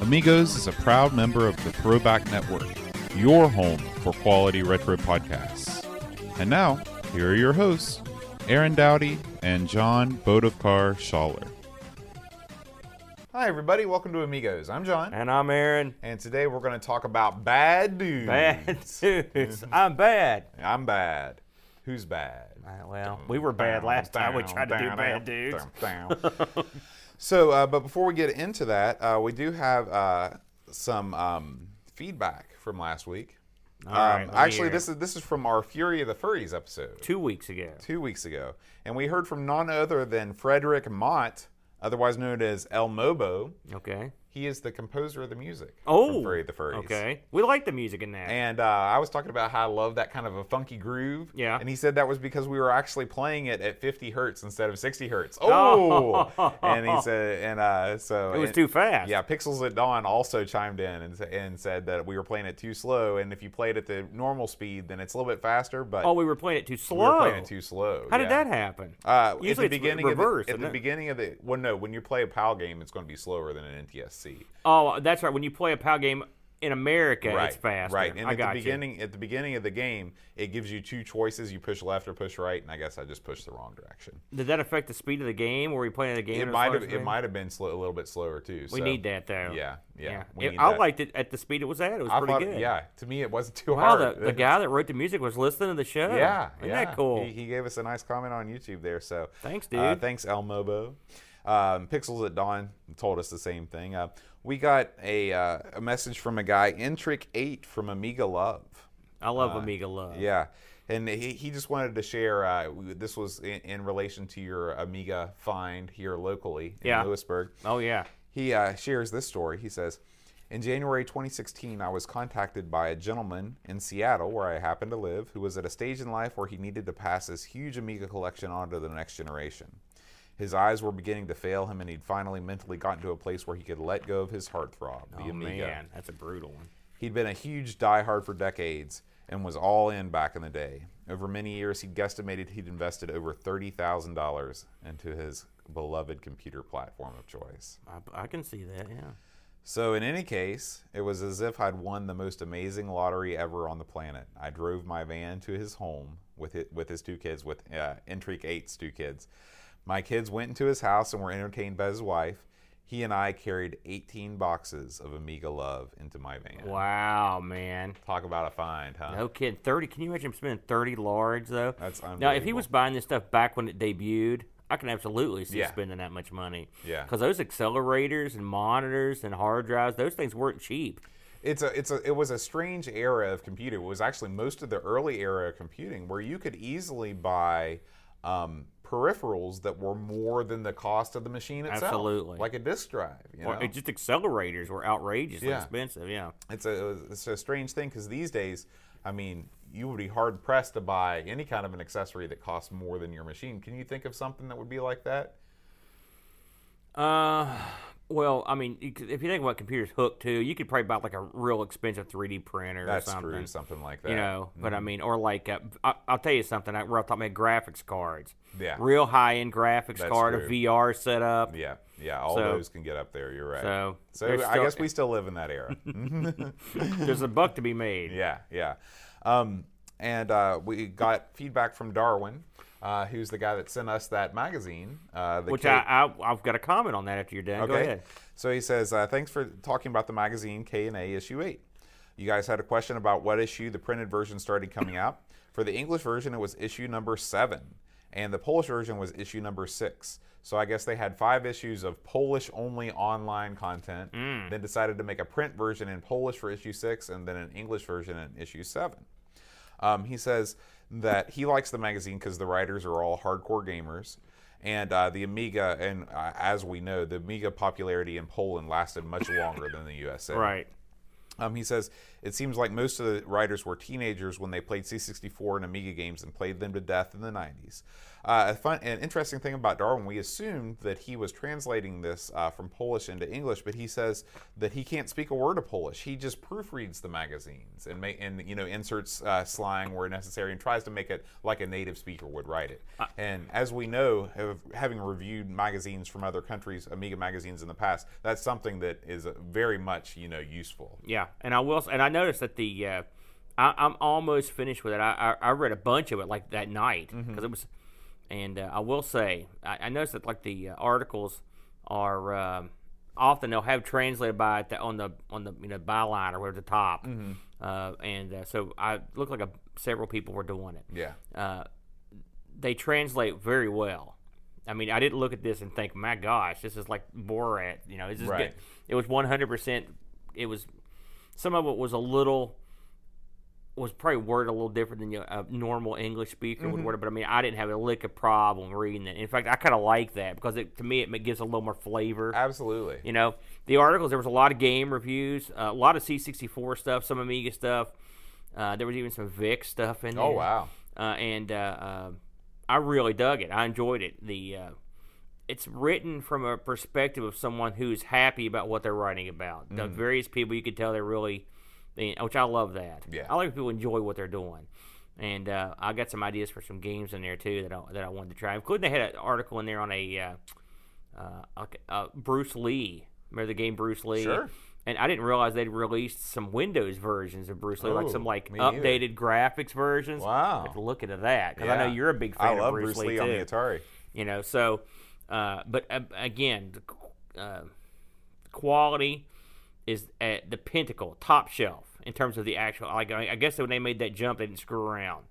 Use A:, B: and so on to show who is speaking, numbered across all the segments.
A: Amigos is a proud member of the Throwback Network, your home for quality retro podcasts. And now, here are your hosts, Aaron Dowdy and John Bodovkar Schaller.
B: Hi, everybody. Welcome to Amigos. I'm John.
C: And I'm Aaron.
B: And today we're going to talk about bad dudes.
C: Bad dudes. I'm bad.
B: I'm bad. Who's bad?
C: Uh, well, we were bad last time we tried to do bad dudes.
B: so, uh, but before we get into that, uh, we do have uh, some um, feedback from last week.
C: All right,
B: Um,
C: me
B: actually, this is this is from our Fury of the Furries episode
C: Two weeks ago.
B: two weeks ago, and we heard from none other than Frédéric Motte, otherwise known as El Mobo.
C: Okay.
B: He is the composer of the music.
C: Oh.
B: of the Furries.
C: Okay. We like the music in that.
B: And uh, I was talking about how I love that kind of a funky groove.
C: Yeah.
B: And he said that was because we were actually playing it at 50 hertz instead of 60 hertz.
C: Oh.
B: Oh! and he said, and uh, so
C: it was
B: and-
C: too fast.
B: Yeah, Pixels at Dawn also chimed in and, and said that we were playing it too slow, and if you played it at the normal speed, then it's a little bit faster. But
C: Oh, we were playing it too
B: we
C: slow.
B: were playing it too slow.
C: How did that happen?
B: Uh,
C: Usually
B: at the
C: it's
B: beginning
C: reverse,
B: of the, at the
C: it?
B: beginning of the well, no, when you play a PAL game, it's going to be slower than an NTSC.
C: Oh, that's right. When you play a PAL game in America,
B: right,
C: it's faster.
B: Right, and
C: I
B: at the
C: you.
B: beginning, at the beginning of the game, it gives you two choices: you push left or push right. And I guess I just pushed the wrong direction.
C: Did that affect the speed of the game? Were we playing the game?
B: It might have, it might have been slow, a little bit slower too.
C: We
B: so-
C: need that though.
B: Yeah, yeah. we
C: It- I
B: that.
C: liked it at the speed it was at. It was
B: I
C: pretty
B: thought,
C: good.
B: yeah. To me, it wasn't too
C: Wow,
B: hard.
C: the, the guy that wrote the music was listening to the show.
B: Yeah,
C: Isn't
B: yeah.
C: that cool?
B: He, he gave us a nice comment on YouTube there. So
C: Thanks,
B: Uh,
C: dude.
B: thanks, El Mobo. Um, Pixels at Dawn told us the same thing. Uh, we got a, uh, a message from a guy, Intric8 from Amiga Love.
C: I love Amiga Love.
B: Uh, Yeah. And he, he just wanted to share. Uh, this was in, in relation to your Amiga find here locally in
C: Yeah.
B: Lewisburg.
C: Oh yeah.
B: He uh, shares this story. He says, In January 2016, I was contacted by a gentleman in Seattle, where I happen to live, who was at a stage in life where he needed to pass his huge Amiga collection on to the next generation. His eyes were beginning to fail him, and he'd finally mentally gotten to a place where he could let go of his heartthrob, the
C: Oh
B: Amiga.
C: man, that's a brutal one.
B: He'd been a huge diehard for decades and was all in back in the day. Over many years, he'd guesstimated he'd invested over $30,000 into his beloved computer platform of choice.
C: I, I can see that. Yeah.
B: So, in any case, it was as if I'd won the most amazing lottery ever on the planet. I drove my van to his home with it, with his two kids, with uh, Intric8's two kids. My kids went into his house and were entertained by his wife. He and I carried 18 boxes of Amiga Love into my van.
C: Wow, man.
B: Talk about a find, huh?
C: No kid. Thirty. Can you imagine him spending thirty large though?
B: That's unbelievable.
C: Now, if he was buying this stuff back when it debuted, I can absolutely see
B: Yeah.
C: spending that much money.
B: Yeah.
C: Because those accelerators and monitors and hard drives, those things weren't cheap.
B: It's a it's a it was a strange era of computing. It was actually most of the early era of computing where you could easily buy um, peripherals that were more than the cost of the machine itself.
C: Absolutely.
B: like a disk drive. You
C: Or
B: know?
C: it just accelerators were outrageously
B: Yeah.
C: expensive. Yeah.
B: it's a it's a strange thing because these days, I mean, you would be hard pressed to buy any kind of an accessory that costs more than your machine. Can you think of something that would be like that?
C: Uh, well, I mean, if you think about computers hooked to, you could probably buy like a real expensive 3D printer
B: That's
C: or something.
B: true, something like that. Mm-hmm.
C: You know, but I mean, or like, uh, I, I'll tell you something. I, we're talking about graphics cards.
B: Yeah.
C: Real high end graphics
B: That's
C: card,
B: true.
C: a VR setup.
B: Yeah, yeah, all
C: So-
B: those can get up there. You're right.
C: So,
B: so
C: there's
B: I
C: still-
B: guess we still live in that era.
C: There's a buck to be made.
B: Yeah, yeah. Um, and uh, we got feedback from Darwin, uh, who's the guy that sent us that magazine. Uh,
C: Which
B: K-
C: I, I, I've got a comment on that after you're done. Go ahead.
B: So he says, uh, thanks for talking about the magazine K and A issue eight. You guys had a question about what issue the printed version started coming out. For the English version, it was issue number seven, and the Polish version was issue number six. So I guess they had five issues of Polish-only online content, then decided to make a print version in Polish for issue six, and then an English version in issue seven. Um, he says that he likes the magazine because the writers are all hardcore gamers. And uh, the Amiga, and uh, as we know, the Amiga popularity in Poland lasted much longer than the USA.
C: Right.
B: Um, he says It seems like most of the writers were teenagers when they played C64 and Amiga games and played them to death in the 90s. Uh, a fun, an interesting thing about Darwin, we assumed that he was translating this uh, from Polish into English, but he says that he can't speak a word of Polish. He just proofreads the magazines and make, and you know inserts uh, slang where necessary and tries to make it like a native speaker would write it. and as we know, have, having reviewed magazines from other countries, Amiga magazines in the past, that's something that is uh, very much you know useful.
C: Yeah, and I will, and I noticed that the, uh, I, I'm almost finished with it. I, I, I read a bunch of it like that night because it was, and uh, I will say, I, I noticed that like the uh, articles are um often they'll have translated by the, on the on the you know byline or where the top, uh, and uh, so I looked like a, several people were doing it.
B: Yeah.
C: Uh, they translate very well. I mean, I didn't look at this and think, my gosh, this is like Borat. You know,
B: Right.
C: good. It was 100%. It was, some of it was a little, was probably worded a little different than a normal English speaker would word it. But I mean, I didn't have a lick of problem reading it. In fact, I kind of like that because it, to me, it gives a little more flavor.
B: Absolutely.
C: You know, the articles, there was a lot of game reviews, uh, a lot of C64 stuff, some Amiga stuff. Uh, there was even some VIC stuff in there.
B: Oh wow.
C: Uh, and uh, uh, I really dug it. I enjoyed it. The uh, it's written from a perspective of someone who's happy about what they're writing about. The various people you can tell they're really, which I love that.
B: Yeah.
C: I like people enjoy what they're doing. And uh, I got some ideas for some games in there too that I, that I wanted to try. Including they had an article in there on a uh, uh, uh, Bruce Lee. Remember the game Bruce Lee?
B: Sure.
C: And I didn't realize they'd released some Windows versions of Bruce Lee, like some like updated graphics versions.
B: Wow.
C: I to look into that because I know you're a big
B: I
C: fan
B: love
C: of Bruce, Lee,
B: on
C: too.
B: the Atari.
C: You know, so uh, but uh, again, the uh, quality is at the pinnacle, top shelf in terms of the actual. Like I I guess when they made that jump, they didn't screw around.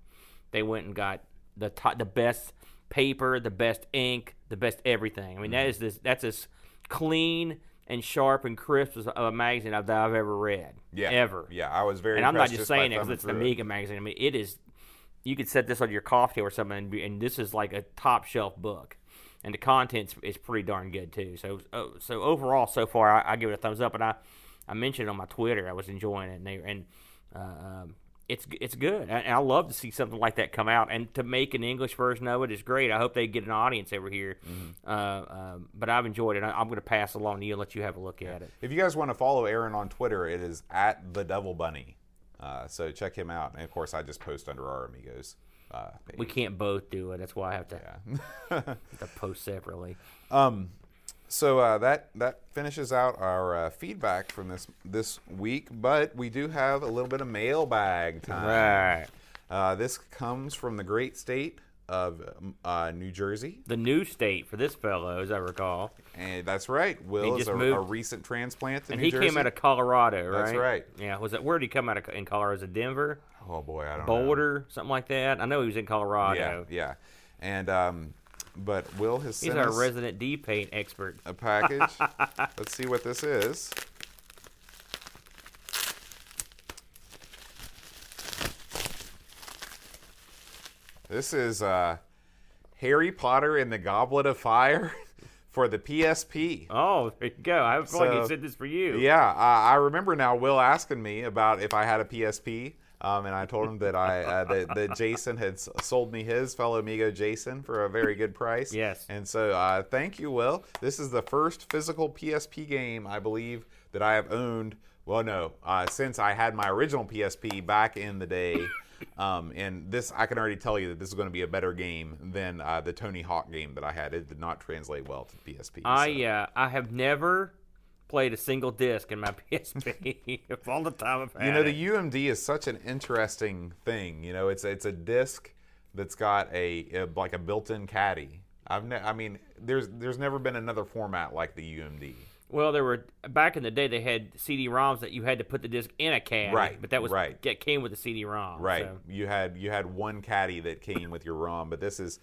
C: They went and got the top, the best paper, the best ink, the best everything. I mean, that is this. That's as clean and sharp and crisp as a magazine I've, that I've ever read.
B: Yeah.
C: ever.
B: Yeah, I was very.
C: And I'm not just saying it because it's the
B: through it.
C: Magazine. I mean, it is. You could set this on your coffee or something, and, be, and this is like a top shelf book, and the contents is pretty darn good too. So, oh, so overall, so far, I, I give it a thumbs up. And I, I mentioned on my Twitter, I was enjoying it, and they, and uh, um, it's it's good. And I love to see something like that come out, and to make an English version of it is great. I hope they get an audience over here.
B: Mm-hmm.
C: Uh, um, but I've enjoyed it. I, I'm going to pass along to you and let you have a look at it.
B: If you guys want to follow Aaron on Twitter, it is at the Devil Bunny. Uh, so check him out. And of course, I just post under our amigos. Uh, page.
C: We can't both do it. That's why I have to,
B: Yeah.
C: have to post separately.
B: So uh, that that finishes out our uh, feedback from this this week, but we do have a little bit of mailbag time.
C: Right.
B: Uh, this comes from the great state of um, uh, New Jersey,
C: the new state for this fellow, as I recall.
B: and that's right. Will is a, a recent transplant to
C: And
B: New
C: he
B: Jersey.
C: came out of Colorado, right?
B: That's right.
C: Yeah. Was it where did he come out of in Colorado? Was it Denver,
B: oh boy, I don't know.
C: Boulder, something like that? I know he was in Colorado.
B: yeah, yeah. and um, but Will has
C: He's our
B: us
C: resident D paint expert.
B: a package. Let's see what this is. This is uh, Harry Potter and the Goblet of Fire for the PSP.
C: Oh, there you go. I feeling
B: So-
C: he said this for you.
B: Yeah, I I remember now. Will asking me about if I had a PSP, um, and I told him that I uh, that, that Jason had sold me his fellow amigo Jason for a very good price.
C: Yes.
B: And so, uh, thank you, Will. This is the first physical PSP game I believe that I have owned. Well, no, uh, since I had my original PSP back in the day. Um, and this, I can already tell you that this is going to be a better game than uh, the Tony Hawk game that I had. It did not translate well to PSP.
C: I
B: so.
C: uh, I have never played a single disc in my PSP of all the time I've had
B: You know, the UMD is such an interesting thing. You know, it's it's a disc that's got a, a like a built-in caddy. I've ne- I mean, there's there's never been another format like the UMD.
C: Well, there were back in the day they had CD-ROMs that you had to put the disc in a caddy,
B: Right,
C: But that was
B: right.
C: that came with the CD-ROM,
B: Right.
C: so-
B: You had you had one caddy that came with your ROM, but this is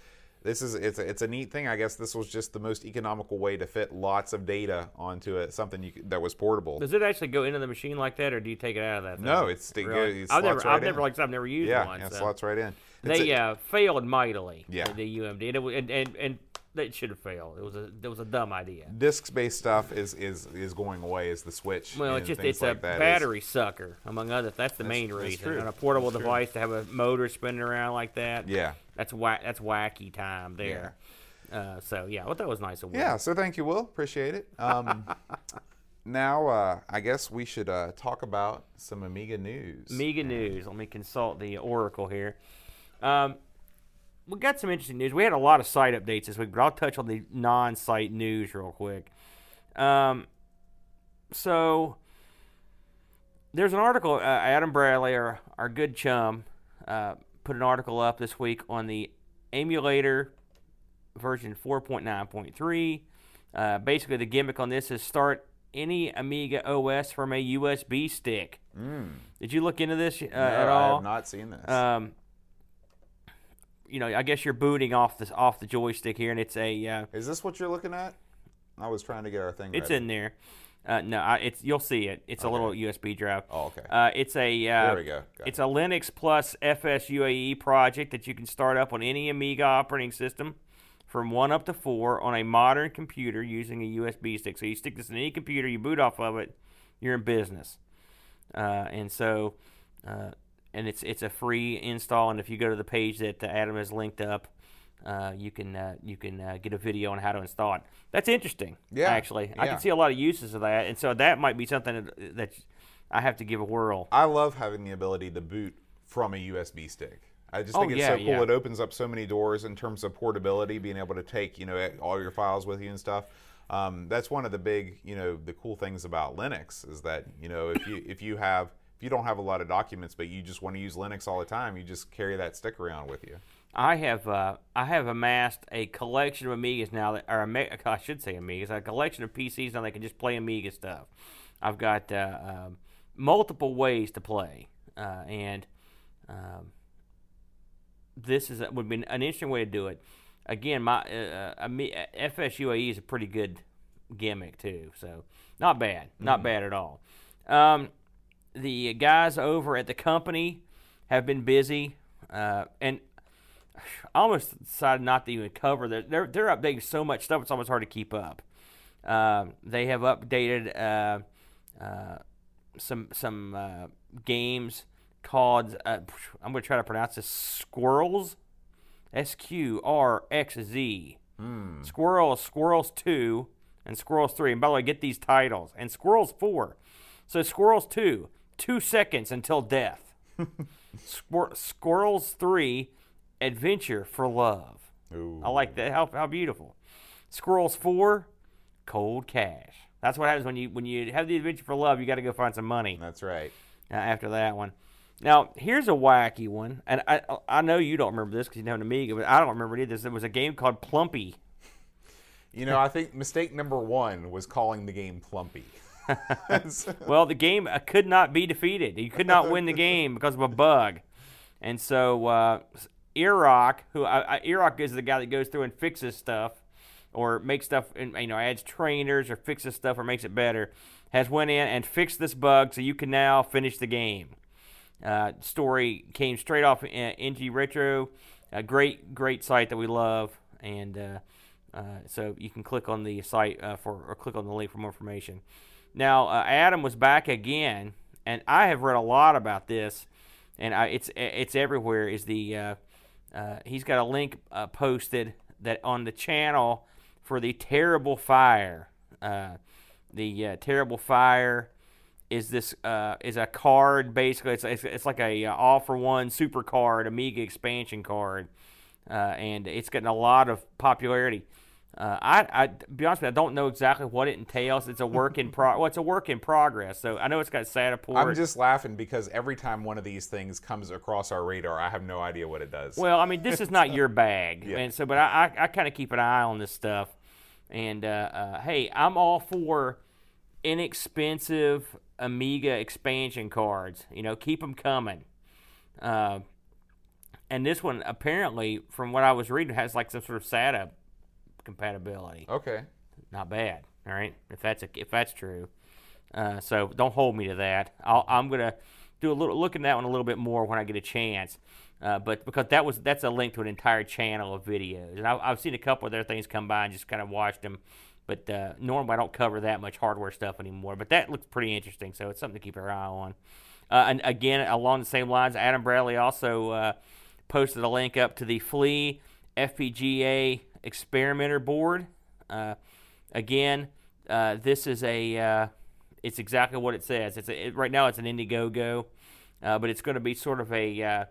B: this is it's a, it's a neat thing. I guess this was just the most economical way to fit lots of data onto it, something you, that was portable.
C: Does it actually go into the machine like that, or do you take it out of that?
B: No, it's- it
C: Really?
B: goes- it
C: I've never,
B: right
C: I've never, like I've never used
B: yeah,
C: one.
B: yeah,
C: so.
B: slots right in. It's
C: They
B: a-
C: uh, failed mightily.
B: Yeah.
C: The, UMD, and, it, and and and that should have failed. It was a it was a dumb idea.
B: Disc-based stuff is is is going away. as the Switch?
C: Well, it's just it's
B: like
C: a
B: that is-
C: battery sucker, among others. That's the main
B: that's
C: reason.
B: true.
C: On a portable
B: That's true.
C: device to have a motor spinning around like that.
B: Yeah.
C: That's whack. That's wacky time there. Uh, so yeah, well, that was nice of Will.
B: Yeah, so thank you, Will. Appreciate it. Um, now, uh, I guess we should uh, talk about some Amiga news.
C: Amiga news. Let me consult the Oracle here. Um, we got some interesting news. We had a lot of site updates this week, but I'll touch on the non-site news real quick. Um, so there's an article. Uh, Adam Bradley, our our good chum, uh, put an article up this week on the emulator version 4.9.3. Uh, basically, the gimmick on this is start any Amiga OS from a USB stick. Did you look into this uh,
B: No,
C: at all?
B: I have not seen this.
C: um, you know, I guess you're booting off the off the joystick here, and it's a uh,
B: is this what you're looking at? I was trying to get our thing.
C: it's
B: ready.
C: in there. Uh, no, I, it's you'll see it. It's a little USB drive.
B: Oh, okay.
C: Uh, it's a uh,
B: There we go. Got
C: It's a Linux plus FSUAE project that you can start up on any Amiga operating system from one up to four on a modern computer using a USB stick. So you stick this in any computer, you boot off of it, you're in business. Uh, and so, uh, and it's it's a free install. And if you go to the page that Adam has linked up, uh, you can uh, you can uh, get a video on how to install it. That's interesting.
B: Yeah,
C: actually, I can see a lot of uses of that, and so that might be something that, that I have to give a whirl.
B: I love having the ability to boot from a USB stick. I just
C: Oh,
B: think it's
C: yeah,
B: so cool.
C: yeah.
B: It opens up so many doors in terms of portability, being able to take you know all your files with you and stuff. Um, that's one of the big you know the cool things about Linux is that you know if you if you have if you don't have a lot of documents but you just want to use Linux all the time, you just carry that stick around with you.
C: I have uh, I have amassed a collection of Amigas now that or I should say Amigas, a collection of PCs now that can just play Amiga stuff. I've got uh, um, multiple ways to play, uh, and um, this is would be an interesting way to do it. Again, my uh, uh, FSUAE is a pretty good gimmick too, so not bad, not bad at all. Um, the guys over at the company have been busy, uh, and I almost decided not to even cover that. They're they're updating so much stuff; it's almost hard to keep up. Um, they have updated uh, uh, some some uh, games called. Uh, I'm going to try to pronounce this. Squirrels, S Q R X Z. Squirrels, Squirrels Two, and Squirrels Three. And by the way, get these titles. And Squirrels Four. So Squirrels Two, two seconds until death. Squir- Squirrels 3 Adventure for Love.
B: Ooh.
C: I like that. How, how beautiful. Squirrels 4 Cold Cash. That's what happens when you when you have the Adventure for Love. You got to go find some money
B: That's right.
C: uh, after that one. Now here's a wacky one, and I I know you don't remember this because you don't have an Amiga, but I don't remember it either. There was a game called Plumpy.
B: You know, I think mistake number one was calling the game Plumpy.
C: Well, the game uh, could not be defeated. You could not win the game because of a bug. And so, uh, Iraq, who I, I, Iraq is the guy that goes through and fixes stuff, or makes stuff, and you know, adds trainers or fixes stuff or makes it better, has went in and fixed this bug so you can now finish the game. Uh, story came straight off uh, NG Retro, a great, great site that we love, and uh, uh, so you can click on the site uh, for or click on the link for more information. Now, uh, Adam was back again, and I have read a lot about this, and I, it's it's everywhere. Is the uh, he's got a link uh, posted that on the channel for the Terrible Fire. Uh, the uh, Terrible Fire is this uh, is a card basically. It's it's, it's like a uh, all for one super card, Amiga expansion card, and it's getting a lot of popularity. Uh, I, I, be honest with you, I don't know exactly what it entails. It's a work in pro. Well, it's a work in progress. So I know it's got SATA port.
B: I'm just laughing because every time one of these things comes across our radar, I have no idea what it does.
C: Well, I mean, this is not your bag,
B: Yeah.
C: and so, but I, I, I kind of keep an eye on this stuff. And uh, uh, hey, I'm all for inexpensive Amiga expansion cards. You know, keep them coming. Uh, and this one, apparently, from what I was reading, has like some sort of SATA compatibility.
B: okay.
C: Not bad. All right, if that's a, if that's true. Uh, so don't hold me to that. I'll, I'm gonna do a little look at that one a little bit more when I get a chance. Uh, but because that was that's a link to an entire channel of videos, and I, I've seen a couple of their things come by and just kind of watched them. But uh, normally I don't cover that much hardware stuff anymore. But that looks pretty interesting, so it's something to keep our eye on. Uh, and again, along the same lines, Adam Bradley also uh, posted a link up to the Flea FPGA experimenter board. Uh, again, uh, this is a uh, it's exactly what it says. It's a, it, right now it's an Indiegogo, uh, but it's going to be sort of a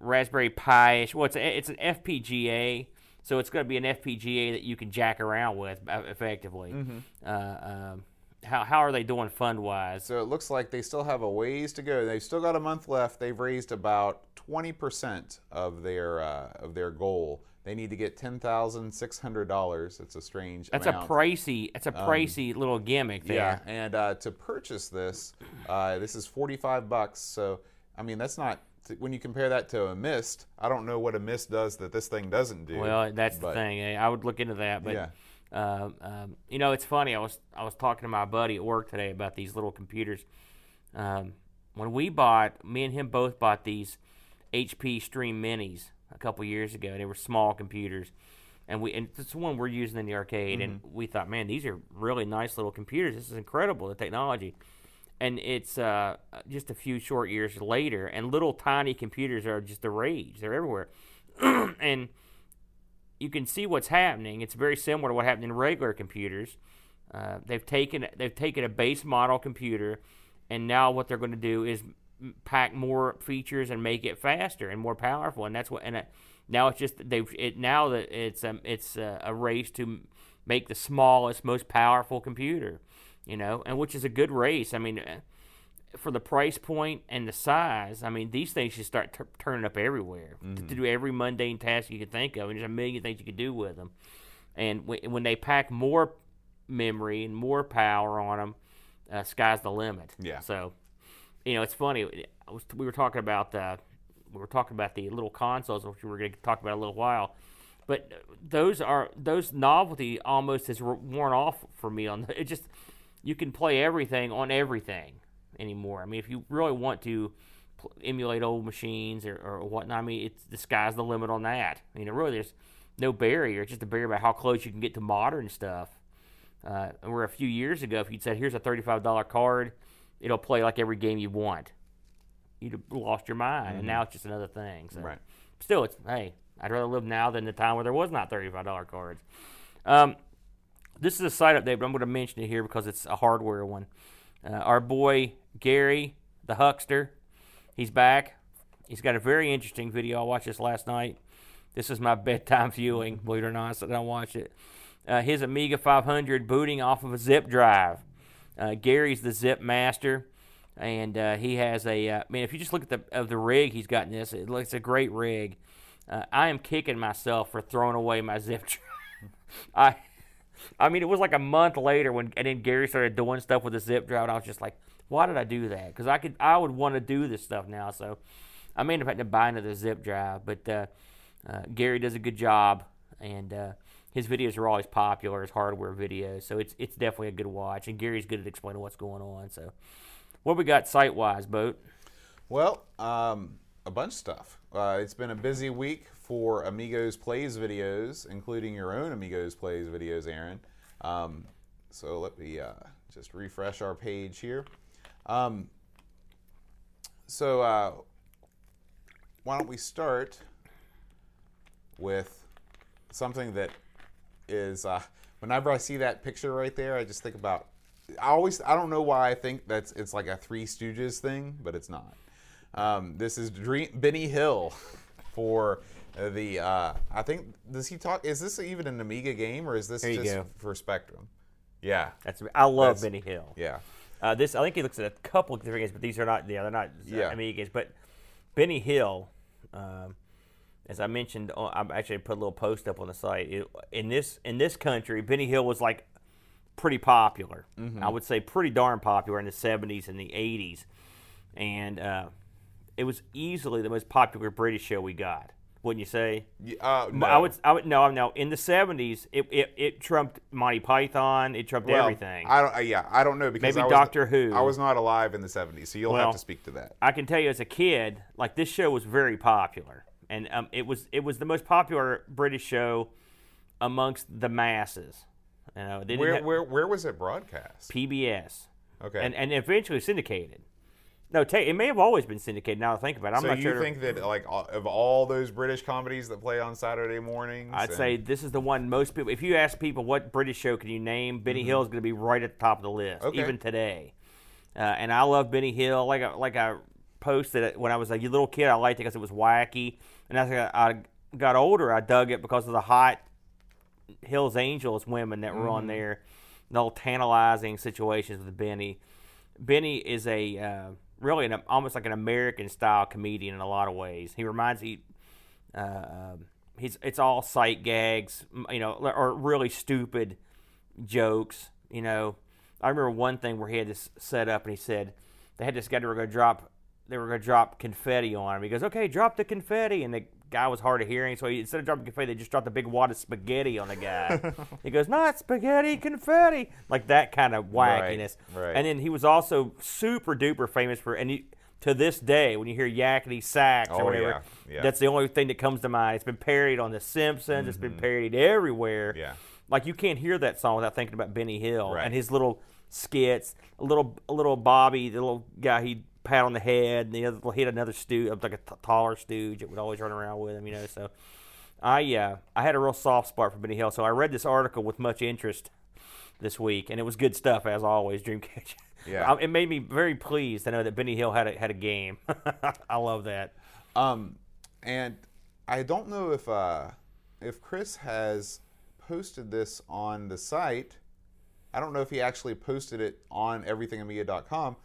C: Raspberry Pi-ish. Well, it's a, it's an FPGA. So it's going to be an FPGA that you can jack around with effectively. Mm-hmm. Um, how, how are they doing fund wise?
B: So it looks like they still have a ways to go. They've still got a month left. They've raised about 20% of their uh, of their goal. They need to get ten thousand six hundred dollars. It's a strange.
C: That's
B: amount.
C: a pricey. It's a um, pricey um, little gimmick there.
B: Yeah, and uh, to purchase this, uh, this is forty five bucks. So I mean, that's not when you compare that to a mist. I don't know what a mist does that this thing doesn't do.
C: Well, that's but, the thing. Eh? I would look into that, but. Yeah. Um, um, you know, it's funny. I was I was talking to my buddy at work today about these little computers. Um, when we bought, me and him both bought these HP Stream Minis couple years ago. They were small computers, and we and it's the one we're using in the arcade. Mm-hmm. And we thought, man, these are really nice little computers. This is incredible, the technology. And it's uh, just a few short years later, and little tiny computers are just the rage. They're everywhere, and you can see what's happening. It's very similar to what happened in regular computers. Uh, they've taken they've taken a base model computer, and now what they're going to do is pack more features and make it faster and more powerful. And that's what. And it, now it's just they've it now that it's um, it's uh, a race to make the smallest, most powerful computer. You know, and which is a good race. I mean, uh, for the price point and the size, I mean, these things should start t- turning up everywhere mm-hmm. to, to, do every mundane task you could think of. And there's a million things you could do with them. And w- when they pack more memory and more power on them, uh, sky's the limit.
B: Yeah.
C: So, you know, it's funny. Was, we were talking about the we were talking about the little consoles, which we were going to talk about a little while. But those are those novelty almost has worn off for me. On the, it just you can play everything on everything anymore. I mean, if you really want to emulate old machines or, or whatnot, I mean, it's the sky's the limit on that. I mean, really, there's no barrier. It's just a barrier about how close you can get to modern stuff. Uh, where a few years ago, if you'd said, "Here's a thirty-five dollar card," it'll play like every game you want. You'd have lost your mind, mm-hmm. and now it's just another thing. So.
B: Right.
C: Still, it's hey, I'd rather live now than the time where there was not thirty-five dollar cards. Um, this is a site update, but I'm going to mention it here because it's a hardware one. Uh, our boy Gary, the huckster, he's back. He's got a very interesting video. I watched this last night. This is my bedtime viewing, believe it or not, so I don't watch it. Uh, his Amiga 500 booting off of a zip drive. Uh, Gary's the zip master, and uh, he has a. Uh, I mean, if you just look at the of the rig he's got in this, it looks a great rig. Uh, I am kicking myself for throwing away my zip drive. I I mean, it was like a month later when, and then Gary started doing stuff with the zip drive. And I was just like, why did I do that? Because I could, I would want to do this stuff now. So I may end up having to buy another zip drive. But uh, uh, Gary does a good job, and his videos are always popular, his hardware videos. So it's it's definitely a good watch. And Gary's good at explaining what's going on. So what we got site wise, boat?
B: Well, um, a bunch of stuff. Uh, it's been a busy week for Amigos Plays videos, including your own Amigos Plays videos, Aaron. Um, so let me uh, just refresh our page here. Um, so uh, why don't we start with something that is uh, whenever I see that picture right there, I just think about. I always I don't know why I think that's it's like a Three Stooges thing, but it's not. Um, this is Dream, Benny Hill for the uh, I think does he talk? Is this even an Amiga game or is this just go. for Spectrum? Yeah,
C: that's I love Benny Hill.
B: Yeah,
C: uh, this I think he looks at a couple of different games, but these are not. Yeah, they're not yeah. Amiga games. But Benny Hill, um, as I mentioned, uh, I actually put a little post up on the site. It, in this in this country, Benny Hill was like pretty popular. Mm-hmm. I would say pretty darn popular in the '70s and the '80s, and uh, it was easily the most popular British show we got wouldn't you say?
B: Uh, no.
C: I would, I would, no, no. In the '70s, it, it, it trumped Monty Python. It trumped
B: Well,
C: everything.
B: I don't. Uh, yeah, I don't know because
C: Maybe
B: I was,
C: Doctor Who.
B: I was not alive in the '70s, so you'll
C: Well,
B: have to speak to that.
C: I can tell you as a kid, like this show was very popular, and um, it was it was the most popular British show amongst the masses. You know, they
B: Where,
C: have-
B: where, where was it broadcast?
C: PBS,
B: Okay.
C: and and eventually syndicated. No, it may have always been syndicated. Now that I think about it, I'm
B: so
C: not
B: you
C: sure.
B: think that like of all those British comedies that play on Saturday mornings?
C: I'd
B: and-
C: say this is the one most people. If you ask people what British show can you name, Benny Hill is going to be right at the top of the list,
B: Mm-hmm. Okay.
C: even today. Uh, and I love Benny Hill. Like I, like I posted when I was a little kid, I liked it because it was wacky. And as I, I got older, I dug it because of the hot Hills Angels women that were
B: Mm-hmm.
C: on there, the little tantalizing situations with Benny. Benny is a uh, really an, almost like an American style comedian in a lot of ways. He reminds he uh, um, he's it's all sight gags, you know, or really stupid jokes. You know, I remember one thing where he had this set up, and he said they had this guy they were going to drop they were going to drop confetti on him. He goes, "Okay, drop the confetti," and the guy was hard of hearing, so he, instead of dropping confetti, they just dropped a big wad of spaghetti on the guy. he goes, "Not spaghetti, confetti," like that kind of wackiness.
B: right.
C: And then he was also super duper famous for and. He, to this day, when you hear yakety sax
B: Oh,
C: or whatever,
B: yeah, yeah.
C: that's the only thing that comes to mind. It's been parodied on The Simpsons. It's been parodied everywhere.
B: Mm-hmm. Yeah.
C: Like you can't hear that song without thinking about Benny Hill
B: Right.
C: and his little skits. A little, a little Bobby, the little guy he'd pat on the head, and the other he had another stooge, like a t- taller stooge that would always run around with him. You know, so I, uh, I had a real soft spot for Benny Hill. So I read this article with much interest this week, and it was good stuff as always. Dreamcatcher.
B: Yeah.
C: I- it made me very pleased to know that Benny Hill had a, had a game. I love that.
B: Um, and I don't know if uh, if Chris has posted this on the site. I don't know if he actually posted it on everythingamiga.com,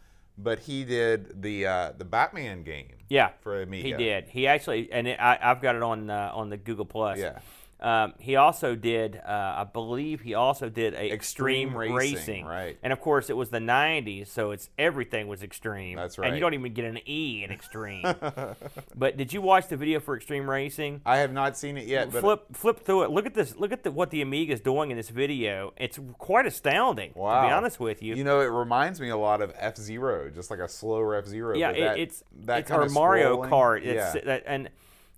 B: but he did the uh, the Batman game.
C: Yeah,
B: for Amiga.
C: He did. He actually, and it, I, I've got it on uh, on the Google Plus.
B: Yeah.
C: Um, he also did, uh, I believe, he also did a
B: Extreme Racing, right.
C: And of course, it was the '90s, so it's everything was extreme.
B: That's right.
C: And you don't even get an E in extreme. but did you watch the video for Extreme Racing?
B: I have not seen it yet, but
C: flip flip through it. Look at this. Look at the, what the Amiga is doing in this video. It's quite astounding.
B: wow.
C: To be honest with you.
B: you know, it reminds me a lot of F Zero, just like a slower F Zero.
C: Yeah, it,
B: that,
C: it's
B: that
C: it's
B: kind
C: our
B: of
C: Mario Kart.
B: Yeah.
C: That, and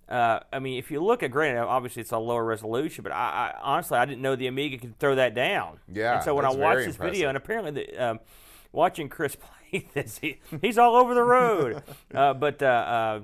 C: uh, I mean, if you look at granted, obviously it's a lower resolution, but I, I honestly I didn't know the Amiga could throw that down.
B: Yeah,
C: And so when I watched this
B: impressive.
C: video, and apparently the, um, watching Chris play this, he, he's all over the road. uh, but uh, uh,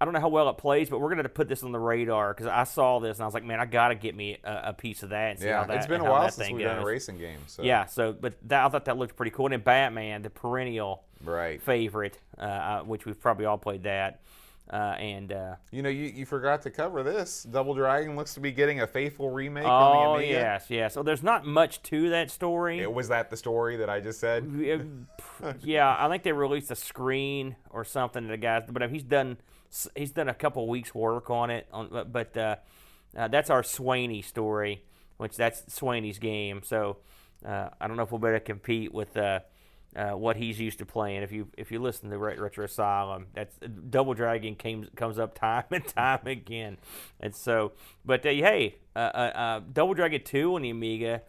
C: I don't know how well it plays, but we're gonna put this on the radar because I saw this and I was like, man, I gotta get me a, a piece of that. And see how
B: yeah,
C: that,
B: it's been a while since we've done a racing game. So
C: Yeah, so but that, I thought that looked pretty cool. And then Batman, the perennial
B: right.
C: favorite, uh, uh, which we've probably all played that. Uh, and uh,
B: You know, you, you forgot to cover this. Double Dragon looks to be getting a faithful remake
C: oh
B: on the Amiga.
C: yes, yes. So there's not much to that story.
B: It, was that the story that I just said?
C: yeah, I think they released a screen or something to the guys, but he's done he's done a couple weeks work on it. On but- but uh, uh, that's our Swaney story, which that's Swaney's game. So uh, I don't know if we'll better compete with. Uh, what he's used to playing. If you if you listen to Retro Asylum, that's Double Dragon came, comes up time and time again. And so, but uh, hey, uh, uh, uh, Double Dragon Two on the Amiga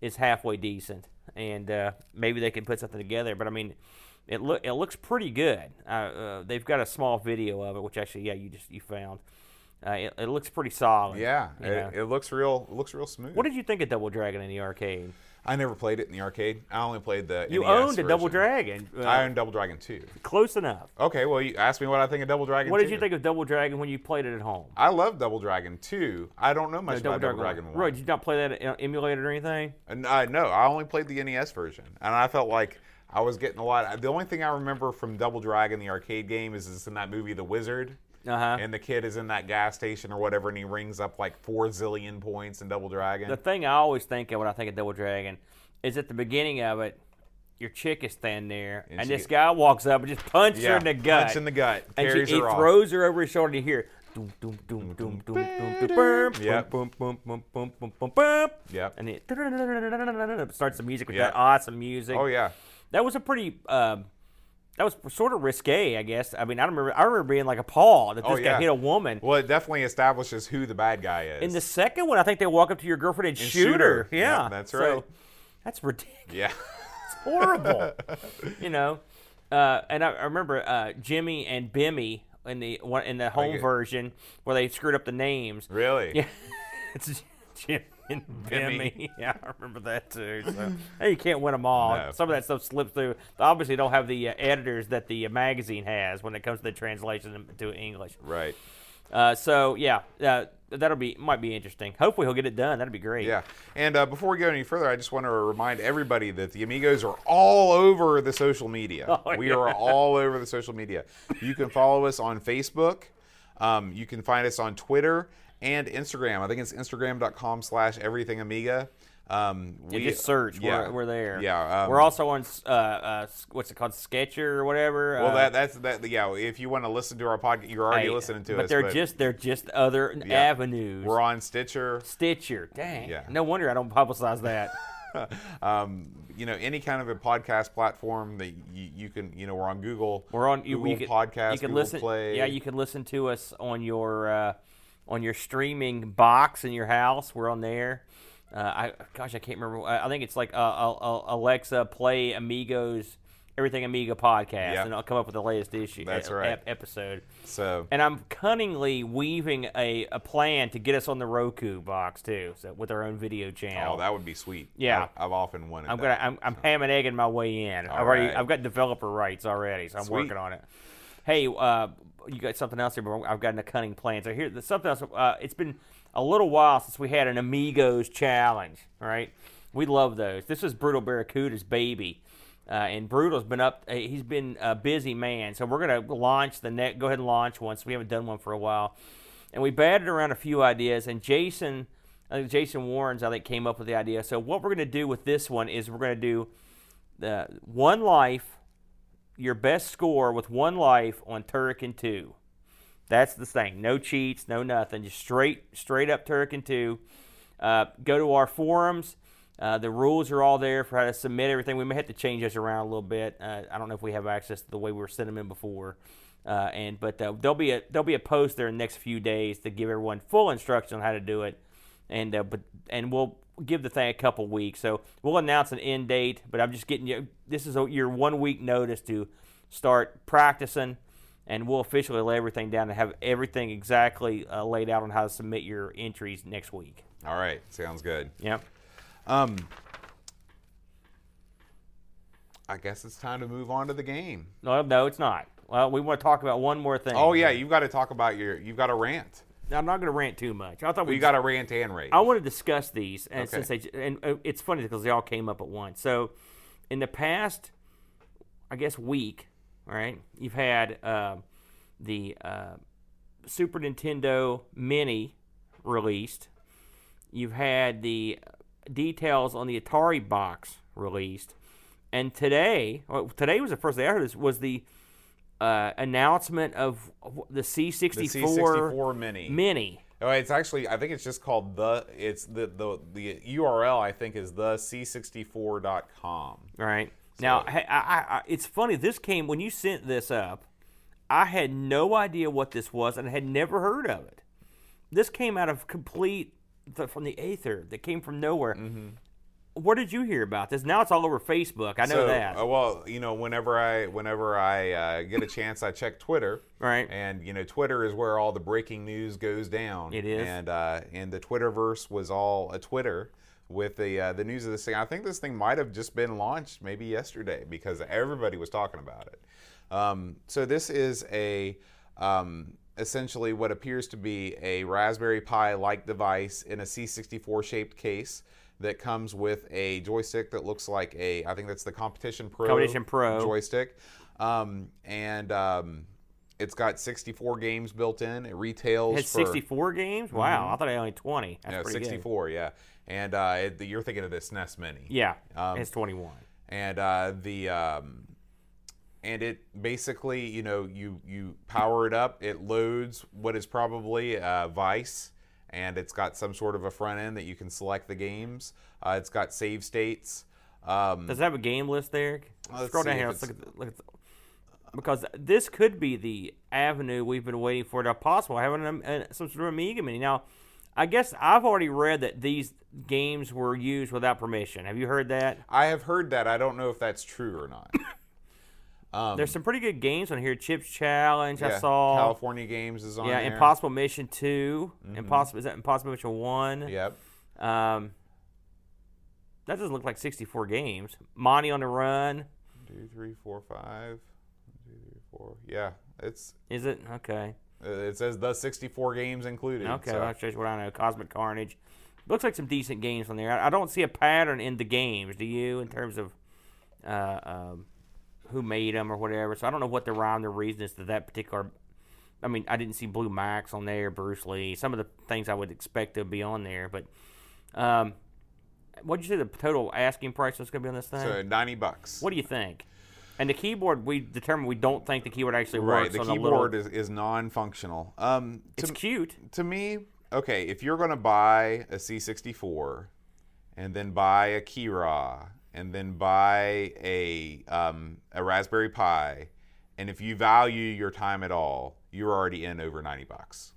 C: is halfway decent, and maybe they can put something together. But I mean, it look it looks pretty good. They've got a small video of it, which actually, yeah, you just you found. Uh, it, it looks pretty solid.
B: Yeah, it, it looks real. It looks real smooth.
C: what did you think of Double Dragon in the arcade?
B: I never played it in the arcade. I only played the.
C: You
B: NES
C: owned a Double. Dragon. Uh,
B: I owned Double Dragon 2.
C: close enough.
B: Okay, well, you asked me what I think of Double Dragon
C: What
B: 2.
C: did you think of Double Dragon when you played it at home?
B: I love Double Dragon 2. I don't know much
C: No,
B: about Double Dragon 1.
C: Roy, did you not play that uh, emulated or anything?
B: And, uh, no, I only played the NES version, and I felt like I was getting a lot. The only thing I remember from Double Dragon, the arcade game, is it's in that movie The Wizard,
C: Uh huh.
B: and the kid is in that gas station or whatever, and he rings up like four zillion points in Double Dragon.
C: The thing I always think of when I think of Double Dragon is at the beginning of it, your chick is standing there, and,
B: And
C: this guy walks up and just punches her in the gut.
B: punch in the gut,
C: and she, he
B: off.
C: throws her over his shoulder. You hear. Doom, doom, doom, doom, doom, doom, doom,
B: Yep.
C: boom, boom, boom, boom, boom, boom, boom.
B: Yep.
C: And it starts the music with
B: Yeah.
C: that awesome music.
B: Oh yeah,
C: That was a pretty um, that was sort of risque, I guess. I mean, I remember I remember being like appalled that this
B: Oh,
C: guy hit a woman.
B: Well, it definitely establishes who the bad guy is.
C: In the second one, I think they walk up to your girlfriend and,
B: And
C: shoot,
B: shoot
C: her.
B: her.
C: Yeah,
B: Yeah, that's
C: So,
B: right.
C: that's ridiculous.
B: yeah.
C: It's horrible. you know, uh, and I, I remember uh, Jimmy and Bimmy in the one in the home
B: Like
C: version where they screwed up the names.
B: Really?
C: Yeah, it's Jimmy and.
B: Bimmy.
C: Yeah, I remember that too. So hey, you can't win them all.
B: No.
C: Some of that stuff slips through. They obviously, don't have the uh, editors that the uh, magazine has when it comes to the translation to English.
B: Right.
C: Uh, so yeah, uh, that'll be might be interesting. Hopefully, he'll get it done. That'd be great.
B: Yeah. And uh, before we go any further, I just want to remind everybody that the Amigos are all over the social media.
C: Oh,
B: we
C: yeah.
B: are all over the social media. You can follow us on Facebook. Um, you can find us on Twitter and Instagram. I think it's instagram.com slash everything Amiga. Um,
C: Yeah,
B: we-
C: just search.
B: Yeah.
C: We're, we're there.
B: Yeah. um,
C: we're also on uh, uh, what's it called, Sketcher or whatever.
B: Well,
C: uh,
B: that that's that. Yeah, if you want to listen to our podcast, you're already
C: hey,
B: listening to us.
C: but
B: us.
C: they're just they're just other avenues.
B: we're on Stitcher.
C: Stitcher. Dang.
B: Yeah.
C: No wonder I don't publicize that.
B: um, you know, any kind of a podcast platform that you, you can, you know, we're on Google.
C: We're on you,
B: Google
C: you can,
B: Podcast,
C: You can
B: Google
C: listen.
B: Play.
C: Yeah, you can listen to us on your uh, on your streaming box in your house. We're on there. Uh, I gosh, I can't remember. I I think it's like uh, uh, uh, Alexa play Amigos Everything Amiga podcast,
B: Yeah.
C: and I'll come up with the latest issue.
B: That's right.
C: ep- episode.
B: So
C: And I'm cunningly weaving a, a plan to get us on the Roku box too, so with our own video channel.
B: oh, that would be sweet.
C: Yeah.
B: I've, I've often wanted.
C: I'm
B: that.
C: gonna I'm, I'm ham and egging my way in. I've already
B: right.
C: I've got developer rights already, so I'm
B: Sweet.
C: working on it. Hey, uh, you got something else here? But I've got a cunning plan. So here, something else. Uh, it's been a little while since we had an Amigos challenge. All right, we love those. This is Brutal Barracuda's baby. Uh, and Brutal's been up. Uh, he's been a busy man, so we're gonna launch the net. Go ahead and launch. So we haven't done one for a while, and we batted around a few ideas. And Jason, think Jason Warrens, I think came up with the idea. So what we're gonna do with this one is we're gonna do the one life, your best score with one life on Turrican two. That's the thing. No cheats, no nothing. Just straight, straight up Turrican two. Uh, go to our forums. Uh, the rules are all there for how to submit everything. We may have to change those around a little bit. Uh, I don't know if we have access to the way we were sending them in before. Uh, and but uh, there'll be a there'll be a post there in the next few days to give everyone full instruction on how to do it, and uh, but and we'll give the thing a couple weeks. So we'll announce an end date. But I'm just getting you. This is a, your one week notice to start practicing, and we'll officially lay everything down and have everything exactly uh, laid out on how to submit your entries next week.
B: All right, sounds good.
C: Yep.
B: Um, I guess it's time to move on to the game.
C: No, no, it's not. Well, we want to talk about one more thing.
B: Oh yeah, you've got to talk about your. You've got a rant.
C: Now, I'm not going to rant too much. I thought
B: We got a rant and rage.
C: I want to discuss these, and
B: Okay.
C: since they and it's funny because they all came up at once. So, in the past, I guess week, all right, you've had uh, the uh, Super Nintendo Mini released. You've had the details on the Atari box released, and today, well, today was the first day I heard this was the uh, announcement of the C64,
B: the C64 Mini.
C: Mini.
B: Oh, it's actually. I think it's just called the. It's the the the URL. I think is the c64.com.
C: Right. Now, I, I, I, it's funny. This came when you sent this up. I had no idea what this was and had never heard of it. This came out of complete the, from the aether that came from nowhere.
B: Mm-hmm.
C: Where did you hear about this? Now it's all over Facebook. I know
B: so,
C: that.
B: uh, well, you know, whenever I whenever I uh, get a chance, I check Twitter.
C: Right.
B: And you know, Twitter is where all the breaking news goes down.
C: It is.
B: And uh, and the Twitterverse was all a Twitter with the uh, the news of this thing. I think this thing might have just been launched maybe yesterday because everybody was talking about it. Um, so this is a um, essentially what appears to be a Raspberry Pi like device in a C64 shaped case that comes with a joystick that looks like a I think that's the Competition Pro
C: Competition Pro.
B: joystick, um, and um, it's got 64 games built in. It retails
C: It has
B: for
C: 64 games? Wow. I thought I had only 20. That's
B: no,
C: pretty good.
B: 64, yeah. And uh, it, you're thinking of the SNES Mini,
C: Yeah.
B: Um,
C: it's 21.
B: and uh, the um, and it basically, you know, you you power it up, it loads what is probably uh, Vice, and it's got some sort of a front end that you can select the games. Uh, it's got save states. Um,
C: Does it have a game list there?
B: let's
C: Scroll down here. Let's look at the, look at the, because this could be the avenue we've been waiting for to possible having some sort of Amiga Mini. Now, I guess I've already read that these games were used without permission. Have you heard that?
B: I have heard that. I don't know if that's true or not.
C: There's some pretty good games on here. Chips Challenge, I saw.
B: California Games is on
C: yeah,
B: there.
C: Impossible Mission 2. Impossible is that Impossible Mission 1?
B: Yep.
C: Um, that doesn't look like 64 games. Monty on the Run.
B: Two, three, four, five. One, two, three, four. Yeah, it's
C: Is it? Okay.
B: uh, it says the 64 games included.
C: Okay,
B: so-
C: that's just what I know. Cosmic Carnage. Looks like some decent games on there. I, I don't see a pattern in the games. Do you, in terms of uh, um, who made them or whatever? So I don't know what the rhyme or reason is to that particular. I mean, I didn't see Blue Max on there, Bruce Lee. Some of the things I would expect to be on there, but um, what did you say the total asking price was going to be on this thing?
B: So 90 bucks.
C: what do you think? And the keyboard, we determined we don't think the keyboard actually
B: right,
C: works
B: the
C: on the
B: keyboard
C: little.
B: is, is non-functional. Um, to,
C: it's cute.
B: to me, okay, if you're going to buy a C64 and then buy a Kira and then buy a um, a Raspberry Pi, and if you value your time at all, you're already in over 90 bucks.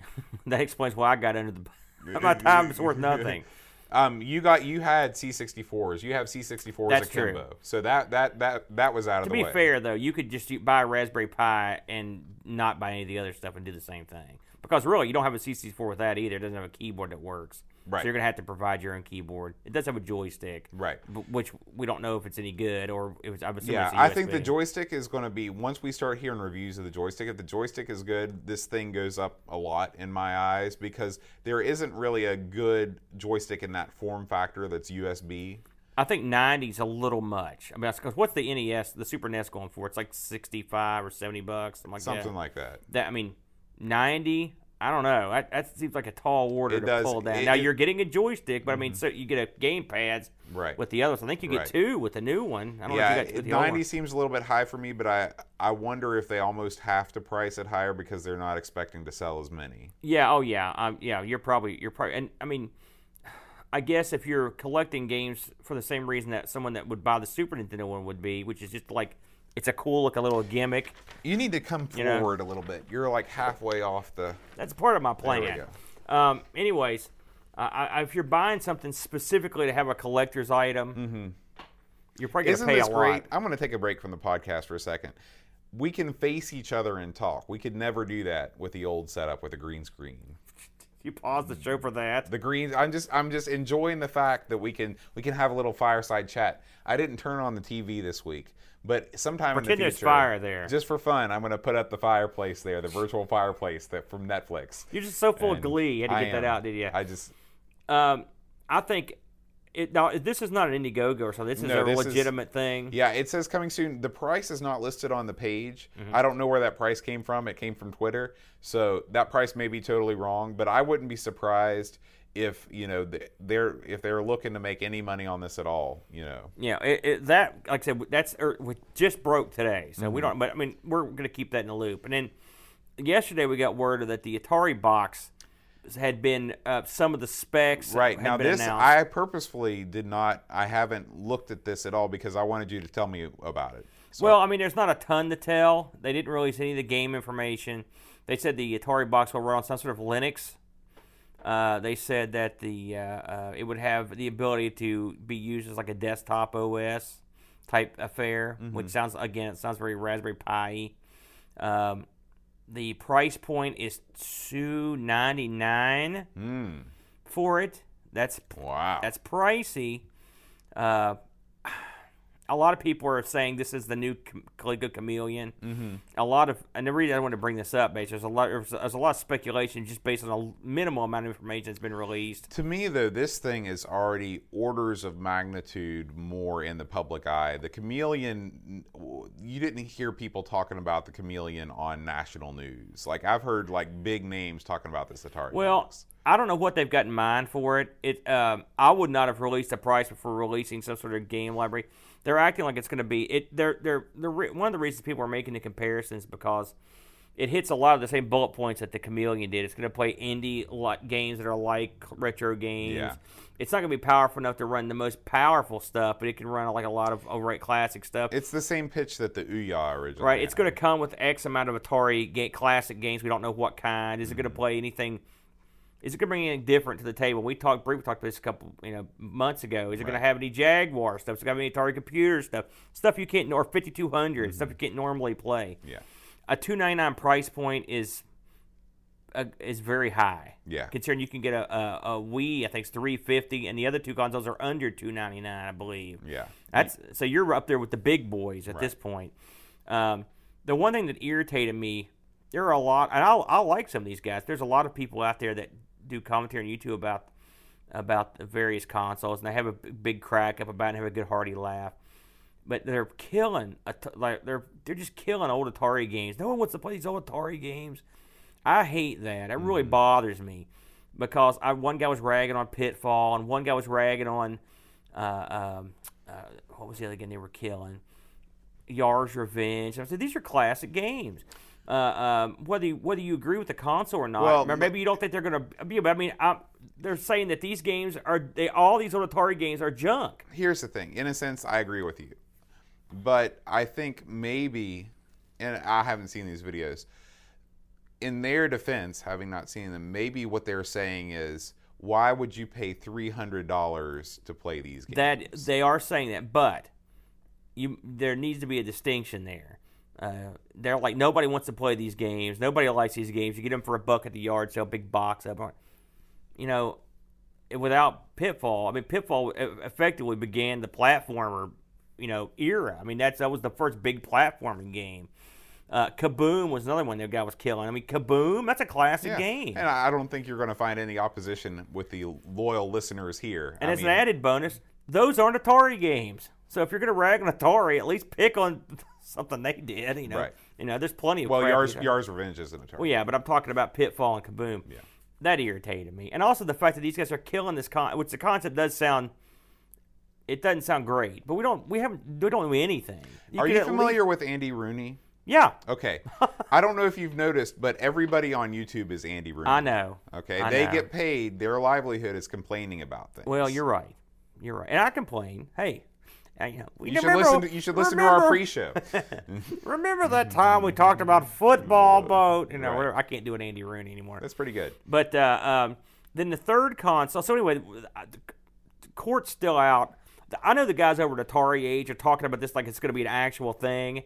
C: That explains why I got under the. My time is worth nothing.
B: Um, you got you had C64s. You have C64s
C: That's
B: akimbo. So that that that that was out of
C: To
B: the
C: be
B: way.
C: fair, though, you could just buy a Raspberry Pi and not buy any of the other stuff and do the same thing. Because really, you don't have a C64 with that either. It doesn't have a keyboard that works.
B: Right.
C: So you're gonna have to provide your own keyboard. It does have a joystick.
B: Right.
C: Which we don't know if it's any good or if it's. I'm assuming
B: Yeah,
C: it's
B: I think the joystick is going to be once we start hearing reviews of the joystick. If the joystick is good, this thing goes up a lot in my eyes because there isn't really a good joystick in that form factor that's USB.
C: I think 90 is a little much. I mean, because what's the NES, the Super NES going for? It's like 65 or 70 bucks, something like
B: Something
C: that.
B: like that.
C: that I mean, 90. I don't know. That, that seems like a tall order
B: It
C: to
B: does.
C: pull down.
B: It-
C: now
B: it-
C: you're getting a joystick, but I mean, so you get a game pads
B: Right.
C: with the others. I think you get
B: Right.
C: two with the new one. I don't
B: Yeah,
C: know if you got two with the old
B: 90
C: one.
B: seems a little bit high for me, but I I wonder if they almost have to price it higher because they're not expecting to sell as many.
C: Yeah. Oh yeah. Um. Yeah. You're probably you're probably and I mean, I guess if you're collecting games for the same reason that someone that would buy the Super Nintendo one would be, which is just like it's a cool looking little gimmick.
B: You need to come
C: You know?
B: forward a little bit. You're like halfway off the.
C: That's part of my plan. Um, anyways, uh, I, if you're buying something specifically to have a collector's item, you're probably going to pay
B: this
C: a
B: great?
C: lot.
B: I'm going to take a break from the podcast for a second. We can face each other and talk. We could never do that with the old setup with a green screen.
C: You pause the show for that.
B: The green. I'm just. I'm just enjoying the fact that we can. We can have a little fireside chat. I didn't turn on the TV this week, but sometime in
C: Pretend
B: the
C: there's
B: future,
C: fire there.
B: just for fun, I'm going to put up the fireplace there, the virtual fireplace that from Netflix.
C: You're just so full of glee. You had to
B: I
C: get that out, did you?
B: I just.
C: Um, I think it now. This is not an Indiegogo or something. This is
B: No,
C: a
B: this is-
C: legitimate thing.
B: Yeah, it says coming soon. The price is not listed on the page.
C: Mm-hmm.
B: I don't know where that price came from. It came from Twitter, so that price may be totally wrong. But I wouldn't be surprised if you know they're if they're looking to make any money on this at all. You know,
C: Yeah, it, it, that like I said, that's er, we just broke today, so
B: Mm-hmm.
C: we don't. But I mean, we're gonna keep that in the loop. And then yesterday we got word that the Atari box had been uh, some of the specs
B: right now this
C: announced.
B: I purposefully did not. I haven't looked at this at all because I wanted you to tell me about it. So,
C: Well, I mean, there's not a ton to tell. They didn't release any of the game information. They said the Atari box will run on some sort of Linux. Uh, they said that the uh, uh, it would have the ability to be used as like a desktop OS type affair,
B: Mm-hmm.
C: which sounds again it sounds very Raspberry Pi. Um, the price point is two ninety nine
B: Hmm.
C: for it. That's
B: wow.
C: that's pricey. Uh, a lot of people are saying this is the new Coleco Chameleon. Mm-hmm. A lot of, and the reason I want to bring this up, is there's a lot, there's, there's a lot of speculation just based on a minimal amount of information that's been released.
B: To me, though, this thing is already orders of magnitude more in the public eye. The chameleon, you didn't hear people talking about the chameleon on national news. Like I've heard like big names talking about this Atari.
C: Well,
B: box.
C: I don't know what they've got in mind for it. It, um, I would not have released a price before releasing some sort of game library. They're acting like it's going to be it. They're they're, they're re- one of the reasons people are making the comparisons because it hits a lot of the same bullet points that the Chameleon did. It's going to play indie li- games that are like retro games.
B: Yeah.
C: It's not going to be powerful enough to run the most powerful stuff, but it can run like a lot of outright classic stuff.
B: It's the same pitch that the Ouya originally.
C: Right. It's going to come with X amount of Atari ga- classic games. We don't know what kind. Is it going
B: Mm-hmm.
C: to play anything? Is it going to bring anything different to the table? We talked briefly talked about this a couple you know months ago. Is it going to have any Jaguar stuff? Is it going to have any Atari computer stuff? Stuff you can't or 5200 stuff you can't normally play.
B: Mm-hmm. Yeah.
C: A 299 price point is uh, is very high.
B: Yeah.
C: Considering you can get a, a, a Wii, I think it's 350, and the other two consoles are under 299, I believe.
B: Yeah.
C: That's so you're up there with the big boys at
B: Right.
C: this point. Um, the one thing that irritated me, there are a lot, and I I like some of these guys. There's a lot of people out there that do commentary on YouTube about about the various consoles, and they have a big crack up about it and have a good hearty laugh. But they're killing, like they're they're just killing old Atari games. No one wants to play these old Atari games. I hate that. It really bothers me because I one guy was ragging on Pitfall and one guy was ragging on uh, um, uh, what was the other game they were killing? Yar's Revenge. I said these are classic games. Uh, um, whether you, whether you agree with the console or not,
B: Well,
C: or maybe you don't think they're going to be. But I mean, i they're saying that these games are they all these old Atari games are junk.
B: Here's the thing. In a sense, I agree with you, but I think maybe, and I haven't seen these videos. In their defense, having not seen them, maybe what they're saying is, why would you pay three hundred dollars to play these games?
C: That they are saying that, but you there needs to be a distinction there. Uh, they're like nobody wants to play these games. Nobody likes these games. You get them for a buck at the yard sale, big box of them. You know, without Pitfall, I mean Pitfall effectively began the platformer, you know, era. I mean that's that was the first big platforming game. Uh, Kaboom was another one that guy was killing. I mean Kaboom, that's a classic
B: Yeah.
C: game.
B: And I I don't think you're going to find any opposition with the loyal listeners here.
C: And
B: I
C: as
B: mean,
C: an added bonus, those aren't Atari games. So if you're going to rag on Atari, at least pick on something they did. You know,
B: Right.
C: you know, there's plenty of
B: well, Yars,
C: you-
B: Yars Revenge isn't a Atari.
C: Well, yeah, but I'm talking about Pitfall and Kaboom.
B: Yeah.
C: That irritated me, and also the fact that these guys are killing this con, which the concept does sound. It doesn't sound great, but we don't. We haven't. We don't do anything.
B: Are you familiar
C: least-
B: with Andy Rooney?
C: yeah,
B: Okay. I don't know if you've noticed, but everybody on YouTube is Andy Rooney.
C: I know.
B: Okay.
C: I
B: they
C: know.
B: get paid. Their livelihood is complaining about things.
C: Well, you're right. You're right, and I complain. Hey, I, you know,
B: You should
C: remember-
B: listen. To, you should listen to our pre-show.
C: Remember that time we talked about football boat? You know,
B: Right.
C: I can't do an Andy Rooney anymore.
B: That's pretty good.
C: But uh, um, then the third console. So anyway, the court's still out. I know the guys over at Atari Age are talking about this like it's going to be an actual thing,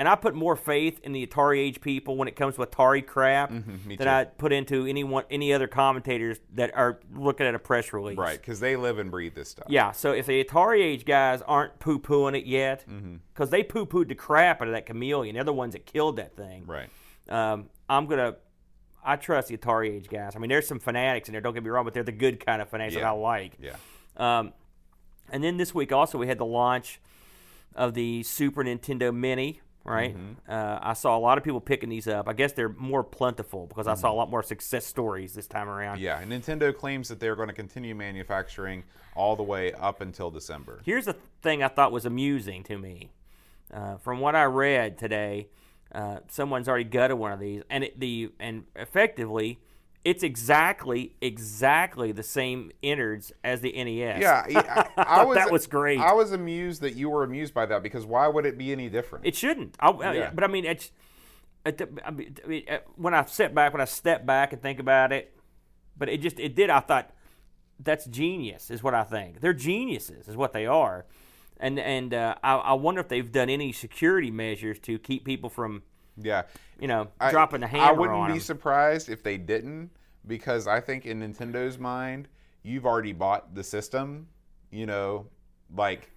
C: and I put more faith in the Atari Age people when it comes to Atari crap
B: Mm-hmm,
C: than. I put into anyone any other commentators that are looking at a press release.
B: Right, because they live and breathe this stuff.
C: Yeah, so if the Atari Age guys aren't poo pooing it yet,
B: Mm-hmm.
C: because they poo pooed the crap out of that chameleon, they're the ones that killed that thing.
B: Right.
C: Um, I'm gonna. I trust the Atari Age guys. I mean, there's some fanatics in there. Don't get me wrong, but they're the good kind of fanatics that I like.
B: Yeah.
C: Um, and then this week also we had the launch of the Super Nintendo Mini. Right.
B: Mm-hmm.
C: Uh, I saw a lot of people picking these up. I guess they're more plentiful because I
B: Mm-hmm.
C: saw a lot more success stories this time around.
B: Yeah. And Nintendo claims that they're going to continue manufacturing all the way up until December.
C: Here's the thing I thought was amusing to me. Uh, from what I read today, uh, someone's already gutted one of these, and it, the and effectively, it's exactly exactly the same innards as the NES.
B: Yeah, I, I, I was,
C: that was great.
B: I was amused that you were amused by that because why would it be any different?
C: It shouldn't. I,
B: Yeah.
C: But I mean, it's. At I mean, I mean, uh, when I sit back, when I step back and think about it, but it just it did. I thought that's genius, is what I think. They're geniuses, is what they are, and and uh, I, I wonder if they've done any security measures to keep people from
B: yeah,
C: you know
B: I-
C: dropping the hammer
B: I wouldn't be
C: them.
B: surprised if they didn't because I think in Nintendo's mind, you've already bought the system. You know, like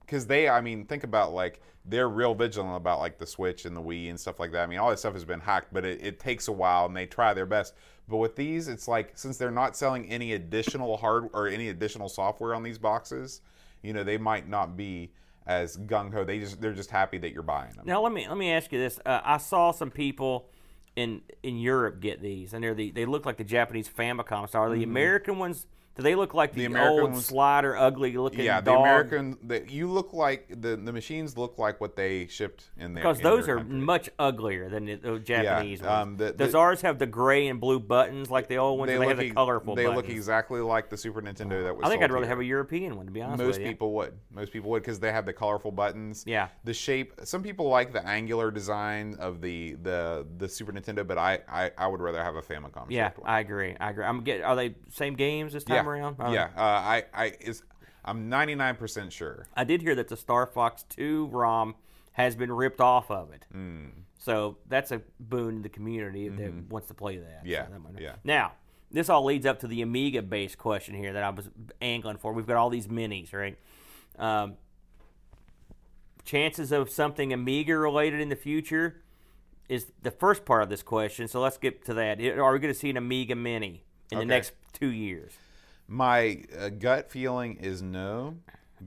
B: because they, I mean, think about like they're real vigilant about like the Switch and the Wii and stuff like that. I mean, all that stuff has been hacked, but it, it takes a while and they try their best. But with these, it's like since they're not selling any additional hard or any additional software on these boxes, you know, they might not be as gung ho. They just they're just happy that you're buying them.
C: Now let me let me ask you this: uh, I saw some people in in Europe get these, and they're the they look like the Japanese Famicom style. Are
B: Mm-hmm.
C: the American ones Do they look like the,
B: The American
C: old slider, ugly looking
B: Yeah, the
C: dog?
B: American, the, you look like the the machines look like what they shipped in there
C: because those are much uglier than the, the Japanese ones.
B: um, the-
C: Does ours have the gray and blue buttons like the old ones? They, have the
B: e-
C: colorful
B: They
C: buttons.
B: look exactly like the Super Nintendo that was.
C: I think I'd rather
B: here.
C: have a European one, to be honest
B: Most
C: with you.
B: people would. Most people would because they have the colorful buttons.
C: Yeah.
B: The shape. Some people like the angular design of the the the Super Nintendo, but I I, I would rather have a Famicom.
C: Yeah. I agree. I agree. I'm get. Are they same games this time
B: yeah.
C: Around? Are?
B: Yeah. Uh, I I is I'm 99% sure.
C: I did hear that the Star Fox 2 ROM has been ripped off of it.
B: Hmm.
C: So that's a boon to the community that wants to play that. So
B: Mm-hmm. Yeah,
C: that might-
B: yeah.
C: Now, this all leads up to the Amiga based question here that I was angling for. We've got all these minis, right? Um, chances of something Amiga related in the future is the first part of this question. So let's get to that. Are we going to see an Amiga Mini in the next two years?
B: My uh, gut feeling is no,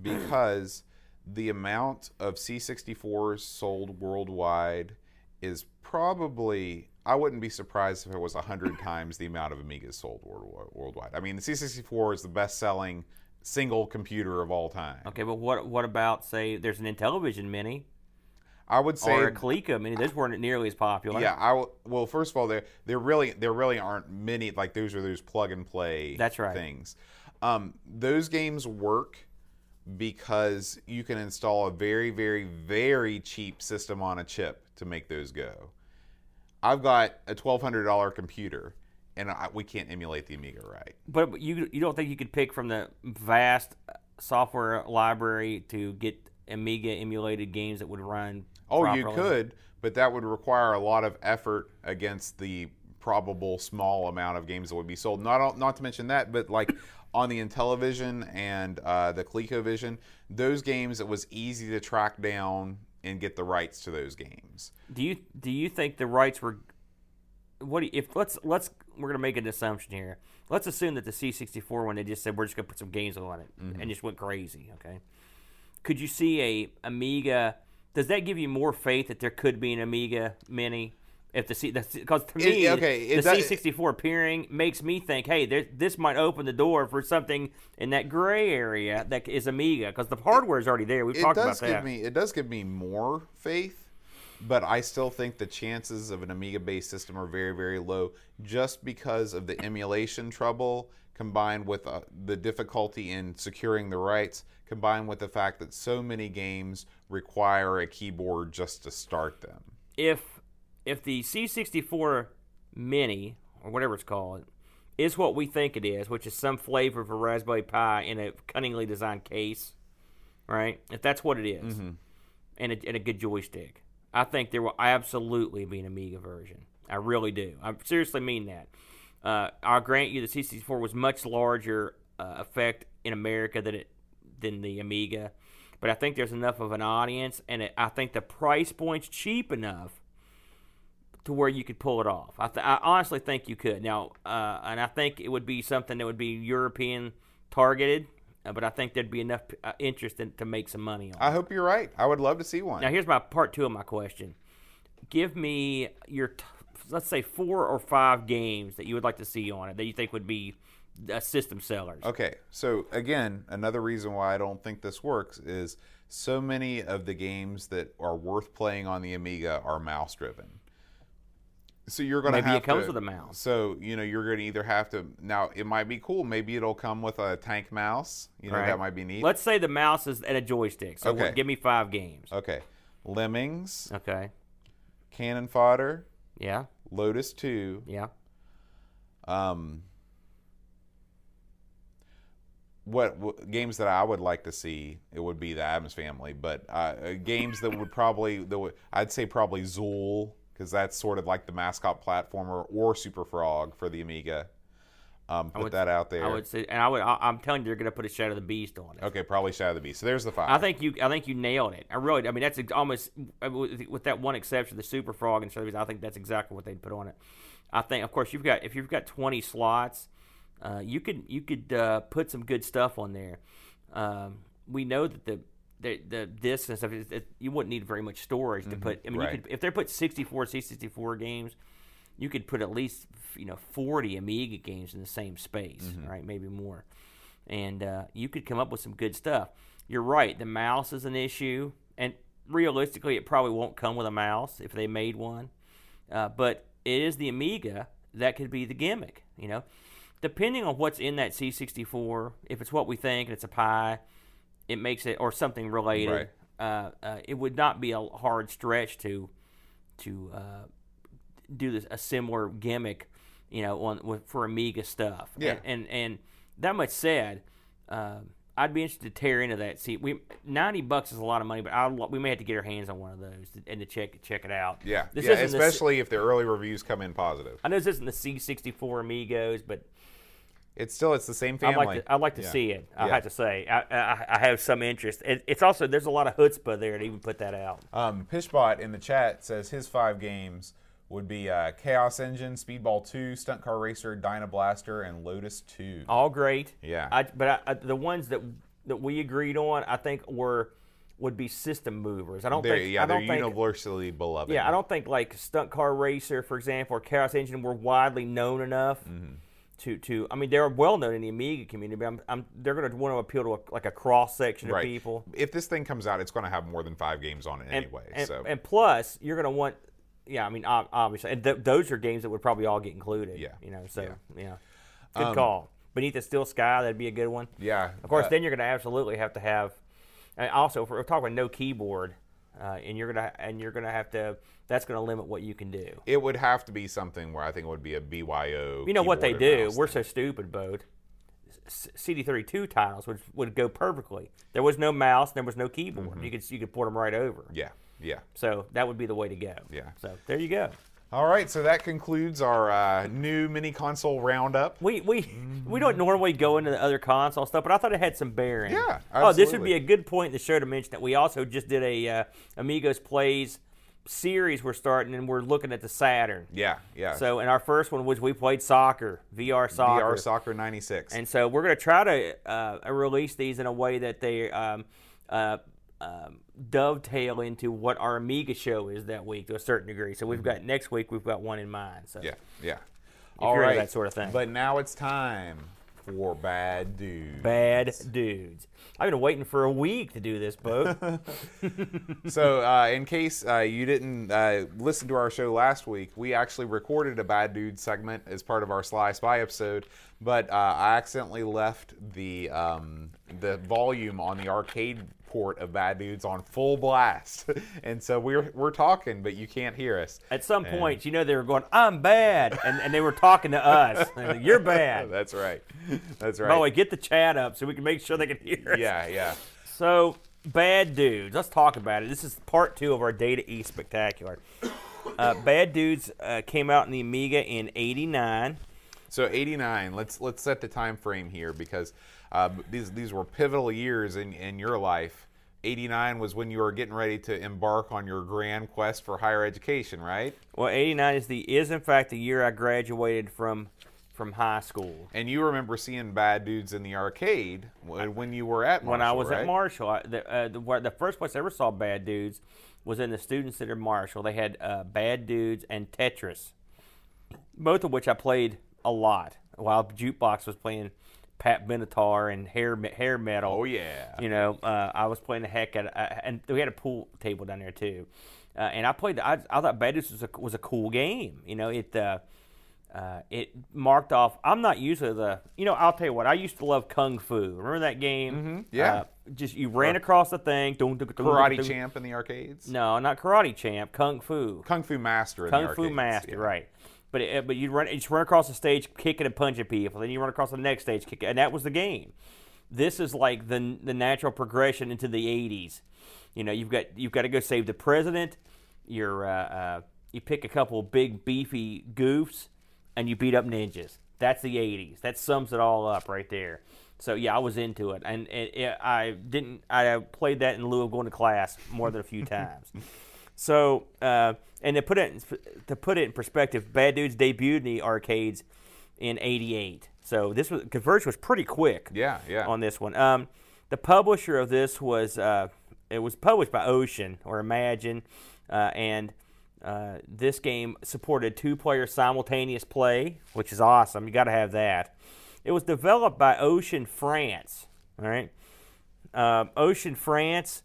B: because the amount of C64s sold worldwide is probably. I wouldn't be surprised if it was 100 times the amount of Amigas sold worldwide. I mean, the C64 is the best selling single computer of all time.
C: Okay, but what what about say there's an Intellivision Mini
B: I would say
C: or a Coleco Mini? Those weren't nearly as popular.
B: Yeah, I w- well, first of all, there there really there really aren't many like those are those plug and play.
C: That's right.
B: Things. Um, those games work because you can install a very very very cheap system on a chip to make those go. I've got a twelve hundred dollar computer, and I, we can't emulate the Amiga right.
C: But you you don't think you could pick from the vast software library to get Amiga emulated games that would run?
B: Oh,
C: properly?
B: you could, but that would require a lot of effort against the probable small amount of games that would be sold. Not not to mention that, but like on the Intellivision and uh, the ColecoVision, those games it was easy to track down and get the rights to those games.
C: Do you do you think the rights were? What you- if let's let's we're gonna make an assumption here. Let's assume that the C64 one they just said we're just gonna put some games on it
B: Mm-hmm.
C: and just went crazy. Okay, could you see a Amiga? Does that give you more faith that there could be an Amiga Mini? If the C, because to
B: It-
C: me,
B: okay, it
C: the
B: does-
C: C64 appearing makes me think, hey, there, this might open the door for something in that gray area that is Amiga, because the hardware is already there. We've
B: It
C: talked
B: does
C: about
B: give
C: that.
B: me it does give me more faith, but I still think the chances of an Amiga based system are very very low just because of the emulation trouble combined with uh, the difficulty in securing the rights combined with the fact that so many games require a keyboard just to start them.
C: if if the C64 Mini or whatever it's called is what we think it is, which is some flavor of a Raspberry Pi in a cunningly designed case, right? If that's what it is, and, a, and a good joystick, I think there will absolutely be an Amiga version. I really do. I seriously mean that. Uh, I'll grant you the C64 was much larger uh, effect in America than it than the Amiga, but I think there's enough of an audience, and it, I think the price point's cheap enough to where you could pull it off. I, th- I honestly think you could. Now, uh, and I think it would be something that would be European targeted, uh, but I think there'd be enough uh, interest in, to make some money on. it.
B: I hope you're right. I would love to see one.
C: Now, here's my part two of my question. Give me your, t- let's say, four or five games that you would like to see on it that you think would be uh, system sellers.
B: Okay, so again, another reason why I don't think this works is so many of the games that are worth playing on the Amiga are mouse driven. So you're going to
C: Maybe it comes
B: to-
C: with a mouse.
B: So you know you're going to either have to now it might be cool. Maybe it'll come with a tank mouse. You know
C: Right.
B: that might be neat.
C: Let's say the mouse is and a joystick. So
B: Okay.
C: give me five games.
B: okay, Lemmings,
C: Okay.
B: Cannon Fodder,
C: Yeah.
B: Lotus Two,
C: Yeah.
B: um, what, what games that I would like to see it would be the Addams Family, but uh, uh, games that would probably that would, I'd say probably Zool because that's sort of like the mascot platformer or Super Frog for the Amiga. Um, put
C: would-
B: that out there.
C: I would say, and I would. I, I'm telling you, they're going to put a Shadow of the Beast on it.
B: okay, probably Shadow of the Beast. So there's the five.
C: I think you. I think you nailed it. I really. I mean, that's almost uh, with with that one exception, the Super Frog and Shadow of the Beast. I think that's exactly what they'd put on it. I think, of course, you've got if you've got 20 slots, uh, you could you could uh, put some good stuff on there. Um, we know that the the, the discs and stuff is, it, you wouldn't need very much storage to put. I mean,
B: right.
C: you could if they put 64 C64 games, you could put at least you know 40 Amiga games in the same space,
B: Mm-hmm.
C: right? Maybe more, and uh, you could come up with some good stuff. You're right. The mouse is an issue, and realistically, it probably won't come with a mouse if they made one. Uh, but it is the Amiga that could be the gimmick, you know. Depending on what's in that C64, if it's what we think and it's a Pi, it makes it or something related. Uh, uh, it would not be a hard stretch to to uh, do this a similar gimmick, you know, on with, for Amiga stuff.
B: Yeah.
C: And and, and that much said, uh, I'd be interested to tear into that. See, we ninety bucks is a lot of money, but I we may have to get our hands on one of those and to check check it out.
B: Yeah,
C: This
B: yeah
C: isn't the
B: especially if the early reviews come in positive.
C: I know this isn't the C64 Amigos, but
B: It's still it's the same
C: I'd
B: family.
C: like to, I'd like to
B: Yeah.
C: see it. I
B: Yeah.
C: have to say, I, I, I have some interest. It, it's also there's a lot of chutzpah there to even put that out.
B: Um, Pishbot in the chat says his five games would be uh, Chaos Engine, Speedball 2, Stunt Car Racer, Dyna Blaster, and Lotus 2.
C: All great.
B: Yeah.
C: I, but I, I, the ones that that we agreed on, I think were would be system movers. I don't
B: They're,
C: think.
B: yeah,
C: I
B: they're
C: think,
B: universally beloved.
C: Yeah, I don't think like Stunt Car Racer, for example, or Chaos Engine were widely known enough
B: Mm-hmm.
C: to to. I mean, they're well known in the Amiga community, but I'm, I'm they're going to want to appeal to a, like a cross section
B: right.
C: of people.
B: If this thing comes out, it's going to have more than five games on it
C: And,
B: anyway.
C: and,
B: so
C: and plus, you're going to want. Yeah, I mean, obviously, and th- those are games that would probably all get included.
B: Yeah.
C: you know, so
B: Yeah.
C: yeah, good
B: Um,
C: call. Beneath the Steel Sky, that'd be a good one.
B: yeah,
C: Of course,
B: uh,
C: then you're going to absolutely have to have. And also, if we're talking no keyboard, uh, and you're gonna and you're gonna have to. That's going to limit what you can do.
B: it would have to be something where I think it would be a BYO.
C: You know what they do? We're
B: thing.
C: so stupid, Bode. CD32 titles would would go perfectly. There was no mouse, there was no keyboard. You could you could port them right over.
B: Mm-hmm. Yeah, yeah.
C: So that would be the way to go.
B: Yeah.
C: So there you go.
B: All right, so that concludes our uh, new mini console roundup.
C: We we we don't normally go into the other console stuff, but I thought it had some bearing.
B: Yeah,
C: Oh, this would be a good point in the show to mention that we also just did a uh, Amigos Plays series we're starting, and we're looking at the Saturn.
B: Yeah, yeah.
C: So, and our first one was we played soccer, VR soccer.
B: VR Soccer 96.
C: And so we're going to try to uh, release these in a way that they um, uh, um, dovetail into what our Amiga show is that week to a certain degree. So we've got next week we've got one in mind. So
B: Mm-hmm. yeah, yeah.
C: you're that sort of thing.
B: But now it's time for Bad dudes.
C: bad dudes. I've been waiting for a week to do this, Bo.
B: so, uh, in case uh, you didn't uh, listen to our show last week, we actually recorded a Bad Dude segment as part of our Sly Spy episode, but uh, I accidentally left the um, the volume on the arcade port of Bad Dudes on full blast, and so we're we're talking, but you can't hear us.
C: At some point, you know, they were going, "I'm bad," and, and they were talking to us. Like, You're bad.
B: That's right. That's right.
C: By the way, get the chat up so we can make sure they can hear us.
B: yeah, yeah.
C: So, bad dudes. Let's talk about it. This is part two of our Data E spectacular. Uh, bad dudes uh, came out in the Amiga in '89.
B: So 89. Let's let's set the time frame here because uh, these these were pivotal years in in your life. 89 was when you were getting ready to embark on your grand quest for higher education, right?
C: Well, '89 is the is in fact the year I graduated from from high school.
B: And you remember seeing Bad Dudes in the arcade when when you were at Marshall,
C: when I was
B: right?
C: at Marshall, I, the, uh, the where- the first place I ever saw Bad Dudes was in the Student Center Marshall. They had uh, Bad Dudes and Tetris, both of which I played a lot. While Jukebox was playing Pat Benatar and hair hair metal.
B: Oh yeah.
C: You know, uh, I was playing the heck out of, uh, and we had a pool table down there too. Uh, and I played. I, I thought Bad Dudes was a, was a cool game. You know, it uh, uh, it marked off. I'm not usually the. You know, I'll tell you what. I used to love Kung Fu. Remember that game?
B: Mm-hmm. Yeah.
C: Uh, just you ran across the thing.
B: Karate. Champ in the arcades.
C: No, not Karate Champ. Kung Fu.
B: Kung Fu Master
C: Kung Fu. Master, right? But it, but you run, you just run across the stage, kicking and punching people. Then you run across the next stage, kicking, and that was the game. This is like the the natural progression into the '80s. You know, you've got you've got to go save the president. You're uh, uh, you pick a couple big beefy goofs, and you beat up ninjas. That's the '80s. That sums it all up right there. So yeah, I was into it, and it, it, I didn't. I played that in lieu of going to class more than a few times. So, uh, and to put it in, to put it in perspective, Bad Dudes debuted in the arcades in '88. So this was conversion was pretty quick.
B: Yeah, yeah.
C: On this one, um, the publisher of this was uh, it was published by Ocean or Imagine, uh, and Uh, this game supported two-player simultaneous play, which is awesome. You got to have that. It was developed by Ocean France. All right, uh, Ocean France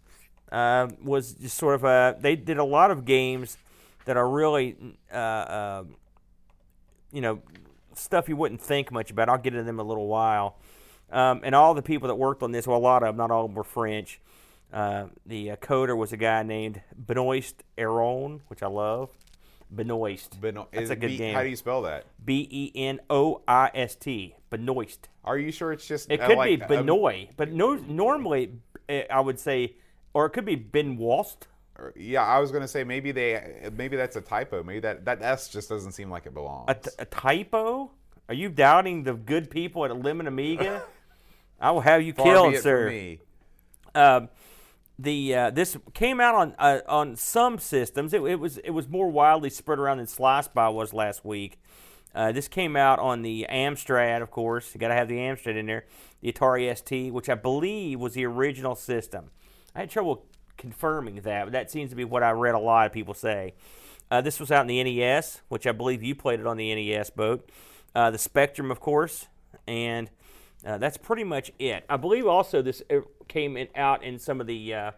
C: uh, was just sort of a. They did a lot of games that are really, uh, uh, you know, stuff you wouldn't think much about. I'll get into them in a little while. Um, and all the people that worked on this, well, a lot of them, not all of them were French. Uh, the uh, coder was a guy named Benoist Aron, which I love. Benoist.
B: Beno-
C: That's a good
B: B-
C: game.
B: How do you spell that?
C: B E N O I S T. Benoist.
B: Are you sure it's just?
C: It
B: uh,
C: could
B: like,
C: be
B: um,
C: Benoit, but no, normally uh, I would say, or it could be Benoist.
B: or- yeah, I was gonna say maybe they maybe that's a typo. Maybe that that S just doesn't seem like it belongs.
C: A, t- a typo? Are you doubting the good people at Lemon Amiga? I will have you
B: Far
C: killed, sir. Um, the uh, this came out on uh, on some systems. It, it was it was more widely spread around than Sly Spy was last week. Uh, this came out on the Amstrad, of course. You got to have the Amstrad in there. The Atari ST, which I believe was the original system. I had trouble confirming that, but that seems to be what I read a lot of people say. Uh, this was out in the NES, which I believe you played it on the NES boat. Uh, the Spectrum, of course, and uh, that's pretty much it. I believe also this uh, came in, out in some of the uh,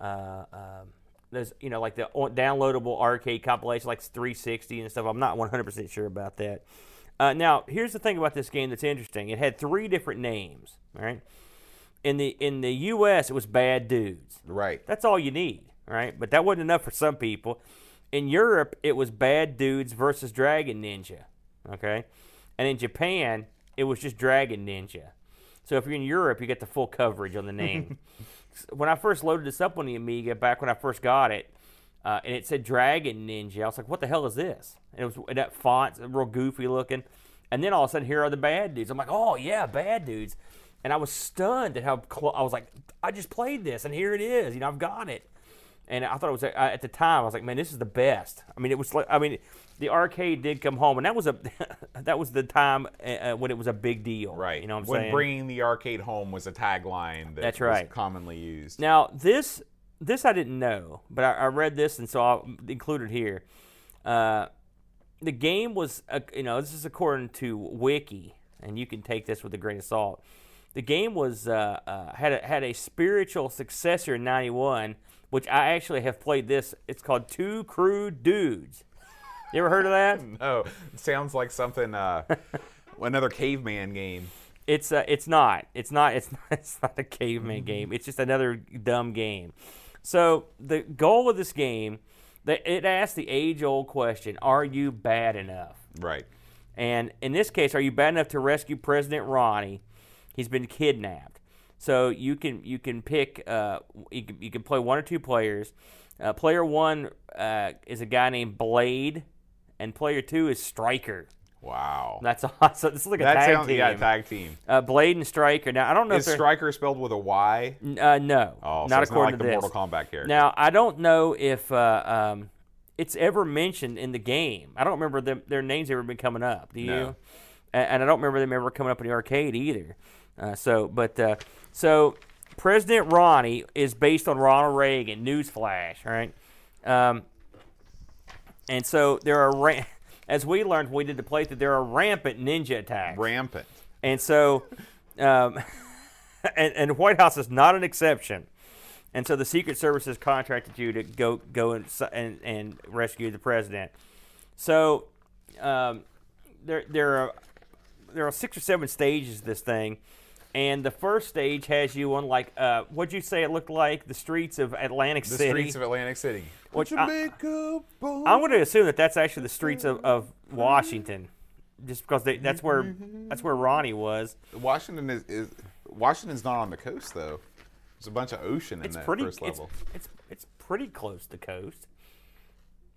C: uh, um those you know like the downloadable arcade compilation like 360 and stuff. I'm not 100% sure about that. Now here's the thing about this game that's interesting. It had three different names. Right. In the in the U.S. it was Bad Dudes.
B: Right.
C: That's all you need, right? But that wasn't enough for some people. In Europe, it was Bad Dudes versus Dragon Ninja, okay? And in Japan, it was just Dragon Ninja. So if you're in Europe, you get the full coverage on the name. when I first loaded this up on the Amiga, back when I first got it, uh, and it said Dragon Ninja, I was like, "What the hell is this?" And it was and that font, real goofy looking. And then all of a sudden, here are the bad dudes. I'm like, "Oh yeah, bad dudes." And I was stunned at how close. I was like, "I just played this, and here it is. You know, I've got it." and I thought it was uh, at the time I was like, man, this is the best. I mean, it was like, I mean, the arcade did come home, and that was a that was the time uh, when it was a big deal,
B: Right.
C: You know what I'm
B: when
C: saying?
B: When bringing the arcade home was a tagline that
C: That's
B: was
C: right.
B: commonly used.
C: Now this this I didn't know, but I, I read this and so I'll include it here. Uh, the game was, uh, you know, this is according to Wiki, and you can take this with a grain of salt. The game was uh, uh, had a, had a spiritual successor in '91, which I actually have played. This it's called Two Crude Dudes. You ever heard of that?
B: No, it sounds like something uh, another caveman game.
C: It's uh, it's not. It's not. It's not. It's not a caveman game. It's just another dumb game. So the goal of this game, that it asks the age-old question: Are you bad enough?
B: Right.
C: And in this case, are you bad enough to rescue President Ronnie? He's been kidnapped. So you can you can pick uh, you can, you can play one or two players. Uh, player one uh, is a guy named Blade, and player two is Striker.
B: Wow.
C: That's awesome. This is like a
B: that
C: tag
B: sounds
C: team.
B: yeah, tag team.
C: Uh, Blade and Striker. Now I don't know
B: Is
C: if
B: Striker spelled with a Y?
C: uh, no,
B: Oh, so
C: not
B: it's not like
C: to
B: the
C: this.
B: Mortal Kombat character.
C: Now I don't know if uh, um, it's ever mentioned in the game. I don't remember them, their names ever been coming up. Do you?
B: No.
C: A- And I don't remember them ever coming up in the arcade either. Uh, so, but uh, so President Ronnie is based on Ronald Reagan. Newsflash, right? Um, and so there are, ra- as we learned when we did the playthrough, there are rampant ninja attacks.
B: Rampant.
C: And so, um, and, and the White House is not an exception. And so the Secret Service has contracted you to go go and and, and rescue the president. So um, there there are there are six or seven stages to this thing, and the first stage has you on like uh, what'd you say it looked like the streets of Atlantic
B: The
C: City.
B: The streets of Atlantic City.
C: Which I-
B: makeup on.
C: I'm going to assume that that's actually the streets of, of Washington, just because they, that's where that's where Ronnie was.
B: Washington is, is Washington's not on the coast though. There's a bunch of ocean in
C: It's
B: that
C: pretty.
B: first level.
C: it's it's pretty close to the coast.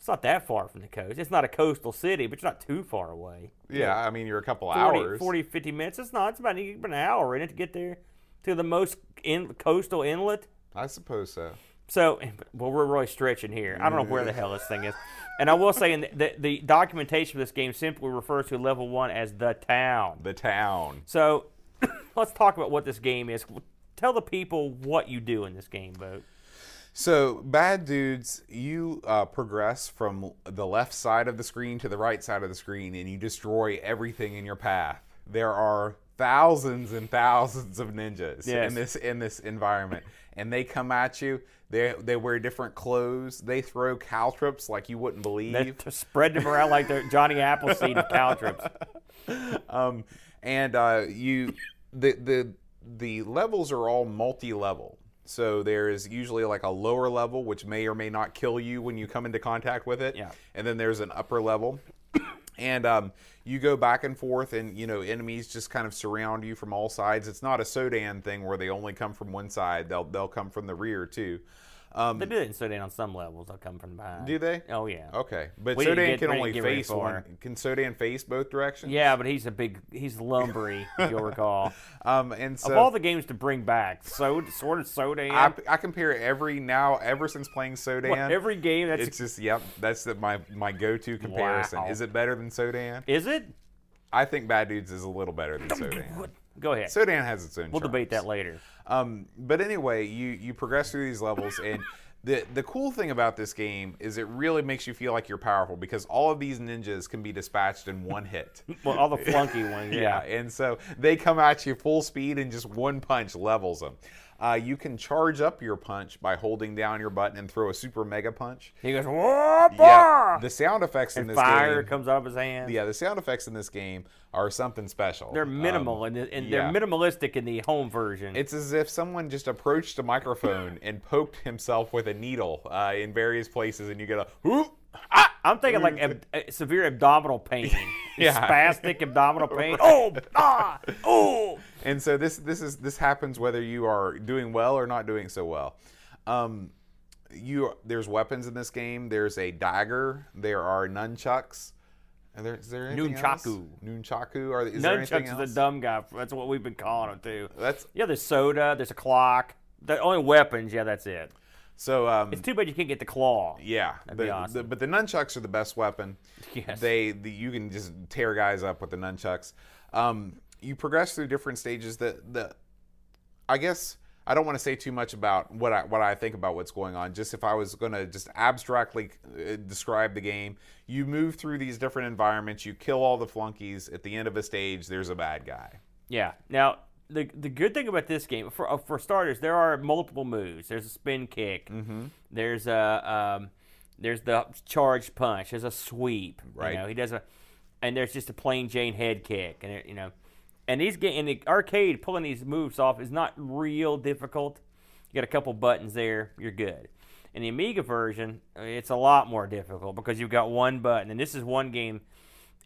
C: It's not that far from the coast. It's not a coastal city, but it's not too far away.
B: yeah, I mean you're a couple
C: 40,
B: hours.
C: 40 50 minutes. It's not. It's about, about an hour in it to get there to the most in, coastal inlet.
B: I suppose so.
C: So, well, we're really stretching here. I don't know where the hell this thing is. And I will say, in the, the, the documentation for this game simply refers to level one as the town.
B: The town.
C: So, let's talk about what this game is. Tell the people what you do in this game, Boat.
B: So, bad dudes, you uh, progress from the left side of the screen to the right side of the screen, and you destroy everything in your path. There are thousands and thousands of ninjas
C: Yes.
B: in this in this environment, and they come at you. They they wear different clothes. They throw caltrops like you wouldn't believe.
C: They spread them around like the Johnny Appleseed of caltrops.
B: um, and uh, you the the the levels are all multi-level. So there is usually like a lower level, which may or may not kill you when you come into contact with it.
C: Yeah.
B: And then there's an upper level, and um, you go back and forth, and you know enemies just kind of surround you from all sides. It's not a Sodan thing where they only come from one side; they'll they'll come from the rear too. Um,
C: They do it in Sodan on some levels. They'll come from behind.
B: do they?
C: Oh yeah.
B: Okay, but
C: We
B: Sodan can only face one. Can Sodan face both directions?
C: Yeah, but he's a big, he's lumbery, if you'll recall.
B: Um, and so
C: of all the games to bring back, so sort of Sodan.
B: I, I compare every now ever since playing Sodan.
C: What, every game that's
B: it's just yep. That's the, my my go-to comparison.
C: Wow.
B: Is it better than Sodan?
C: is it?
B: I think Bad Dudes is a little better than Sodan.
C: Go ahead.
B: Sodan has its own.
C: we'll debate that later.
B: Um, but anyway, you you progress through these levels, and the the cool thing about this game is it really makes you feel like you're powerful because all of these ninjas can be dispatched in one hit.
C: Well, all the flunky ones.
B: Yeah,
C: Yeah.
B: and so they come at you full speed and just one punch levels them. Uh, you can charge up your punch by holding down your button and throw a super mega punch.
C: He goes, whoa,
B: Yeah, the sound effects in this
C: fire
B: game.
C: comes out of his hand.
B: Yeah, the sound effects in this game are something special.
C: They're
B: Um,
C: minimal and, and
B: yeah.
C: they're minimalistic in the home version.
B: It's as if someone just approached a microphone and poked himself with a needle uh, in various places, and you get a whoop. Ah!
C: I'm thinking like ab- uh, severe abdominal pain,
B: Yeah.
C: spastic abdominal pain. Oh, ah, oh.
B: And so this this is this happens whether you are doing well or not doing so well. Um, you there's weapons in this game. There's a dagger. There are nunchucks. Are there, is there anything else?
C: Nunchaku.
B: Nunchaku. Are is there anything
C: Nunchucks
B: else?
C: is the dumb guy. That's what we've been calling him too.
B: That's
C: Yeah, there's soda. There's a clock. The only weapons. Yeah, that's it.
B: So. Um,
C: It's too bad you can't get the claw.
B: yeah, the-
C: be
B: the- but the nunchucks are the best weapon.
C: Yes.
B: They the, you can just tear guys up with the nunchucks. Um, you progress through different stages. That the I guess I don't want to say too much about what I what I think about what's going on. Just if I was going to just abstractly uh, describe the game, you move through these different environments. You kill all the flunkies. At the end of a stage, there's a bad guy.
C: Yeah. Now the the good thing about this game, for uh, for starters, there are multiple moves. There's a spin kick. Mm-hmm. There's a um, there's the charge punch. There's a sweep.
B: Right.
C: You know, he does a, and there's just a plain Jane head kick, and it, you know, and these ga- in the arcade pulling these moves off is not real difficult. You got a couple buttons there, you're good. In the Amiga version, it's a lot more difficult because you've got one button, and this is one game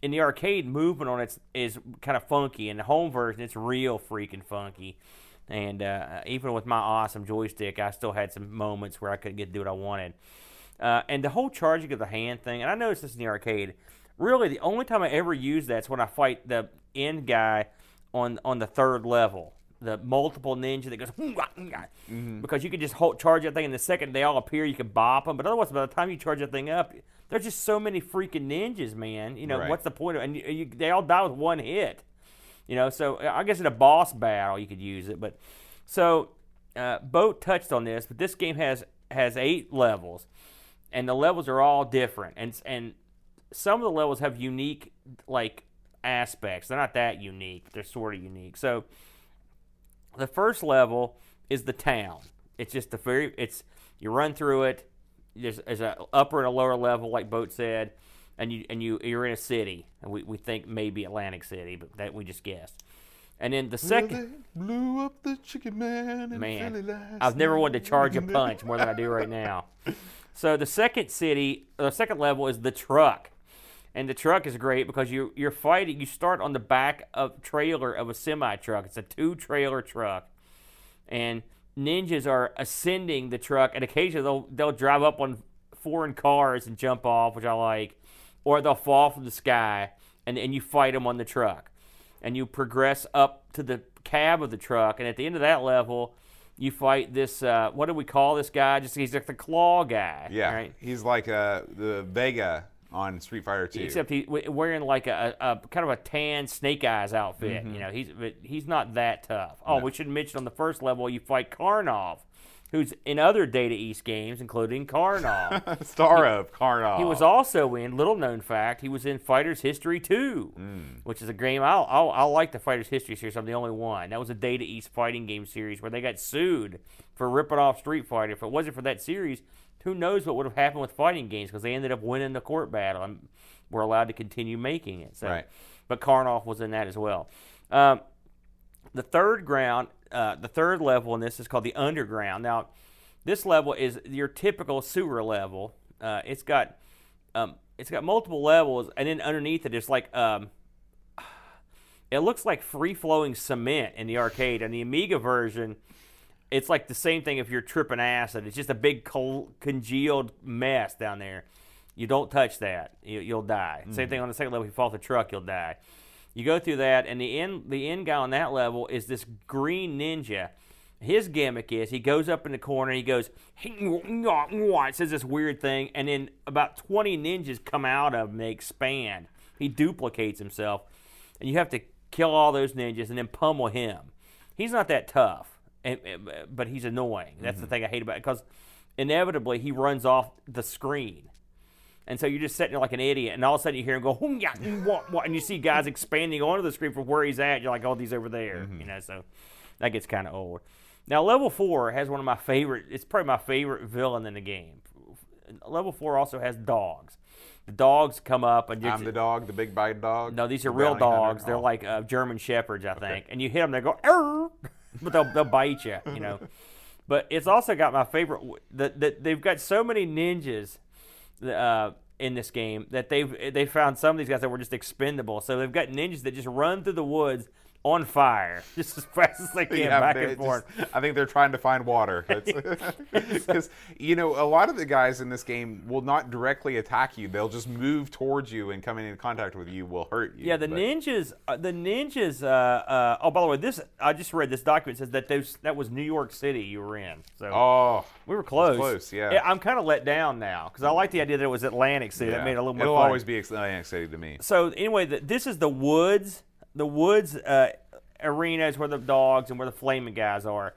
C: in the arcade movement on it is kind of funky. In the home version it's real freaking funky. And uh, even with my awesome joystick i still had some moments where i couldn't get to do what i wanted. Uh, and the whole charging of the hand thing and i noticed this in the arcade really the only time i ever use that is when i fight the end guy on on the third level. The multiple ninja that goes because you can just hold, charge that thing in the second they all appear you can bop them but otherwise by the time you charge that thing up there's just so many freaking ninjas man you know
B: Right.
C: what's the point of and you, you, they all die with one hit you know so uh, i guess in a boss battle you could use it but so uh, boat touched on this but this game has has eight levels and the levels are all different and and some of the levels have unique like aspects they're not that unique they're sort of unique so the first level is the town. It's just the very it's you run through it. There's, there's a upper and a lower level, like Boat said, and you and you you're in a city, and we, we think maybe Atlantic City, but that we just guessed. And then the second,
B: blew up the chicken man. in
C: man,
B: Philly last
C: I've never wanted to charge a punch more than I do right now. So the second city, the second level is the truck, and the truck is great because you you're fighting. You start on the back of trailer of a semi truck. It's a two trailer truck, and ninjas are ascending the truck, and occasionally they'll they'll drive up on foreign cars and jump off, which I like, or they'll fall from the sky, and and you fight them on the truck, and you progress up to the cab of the truck, and at the end of that level. You fight this. Uh, what do we call this guy? Just he's like the claw guy.
B: Yeah,
C: Right?
B: he's like uh, the Vega on Street Fighter 2.
C: Except he w- wearing like a, a, kind of a tan Snake Eyes outfit.
B: Mm-hmm.
C: You know, he's he's not that tough. Oh, we should mention on the first level you fight Karnov. who's in other Data East games, including Karnov.
B: Star of Karnov.
C: He was also in little known fact. He was in Fighters History 2, which is a game I I like the Fighters History series. I'm the only one. That was a Data East fighting game series where they got sued for ripping off Street Fighter. If it wasn't for that series, who knows what would have happened with fighting games because they ended up winning the court battle and were allowed to continue making it. So,
B: Right.
C: but Karnov was in that as well. Um, the third ground, uh, the third level in this is called the underground. Now, this level is your typical sewer level. Uh, it's got um, it's got multiple levels, and then underneath it is like um, it looks like free flowing cement in the arcade. And the Amiga version, it's like the same thing if you're tripping acid. It's just a big col- congealed mess down there. You don't touch that, you, you'll die. Same thing mm-hmm. on the second level. If you fall off the truck, you'll die. You go through that, and the end the end guy on that level is this green ninja. His gimmick is he goes up in the corner, he goes, it says this weird thing, and then about 20 ninjas come out of him, they expand. He duplicates himself, and you have to kill all those ninjas and then pummel him. He's not that tough, and, eh, and- but he's annoying. That's the mm-hmm. thing I hate about it, because inevitably he runs off the screen. And so you're just sitting there like an idiot, and all of a sudden you hear him go, "Hum, ya, what, what," and you see guys expanding onto the screen from where he's at. You're like, "Oh, these over there," mm-hmm. you know. So that gets kind of old. Now, level four has one of my favorite. It's probably my favorite villain in the game. Level four also has dogs. The dogs come up and you're
B: I'm the dog, the big bite dog.
C: no, these are real
B: bounty hunter?
C: dogs. They're
B: Oh.
C: like uh, German shepherds, I think. And you hit them, they go, "Arr!" but they'll they'll bite you, you know. But it's also got my favorite. That that they've got so many ninjas uh, in this game that they've they found some of these guys that were just expendable. So they've got ninjas that just run through the woods on fire, just as fast as they can,
B: Yeah,
C: back and forth.
B: just- I think they're trying to find water. Because you know, a lot of the guys in this game will not directly attack you. They'll just move towards you, and coming in contact with you will hurt you.
C: Yeah, the
B: But-
C: ninjas. Uh, the ninjas. Uh, uh, oh, by the way, this I just read this document says that those that was New York City you were in. So
B: Oh,
C: we were close.
B: close, yeah.
C: I'm kind of let down now because I like the idea that it was Atlantic City. That made it a little more
B: It'll
C: fun.
B: always be Atlantic City to me.
C: So anyway, the, this is the woods. The woods uh, arena is where the dogs and where the flaming guys are,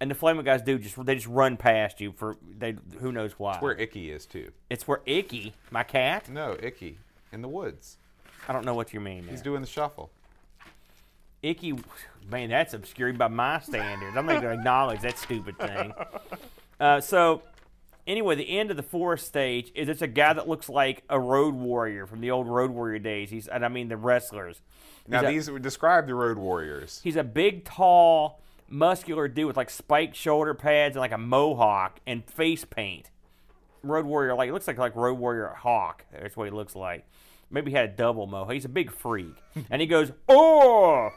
C: and the flaming guys do just they just run past you for they who knows why.
B: It's where Icky is too.
C: it's where Icky, my cat.
B: No, Icky in the woods.
C: I don't know what you mean.
B: He's
C: there.
B: doing the shuffle.
C: Icky, man, that's obscure by my standards. I'm not going to acknowledge that stupid thing. Uh, so, anyway, the end of the fourth stage is it's a guy that looks like a road warrior from the old road warrior days. He's, and I mean the wrestlers.
B: Now
C: a-
B: these describe the Road Warriors.
C: He's a big, tall, muscular dude with like spiked shoulder pads and like a mohawk and face paint. Road Warrior, like it looks like like Road Warrior Hawk. That's what he looks like. Maybe he had a double mohawk. He's a big freak, and he goes, "Oh!"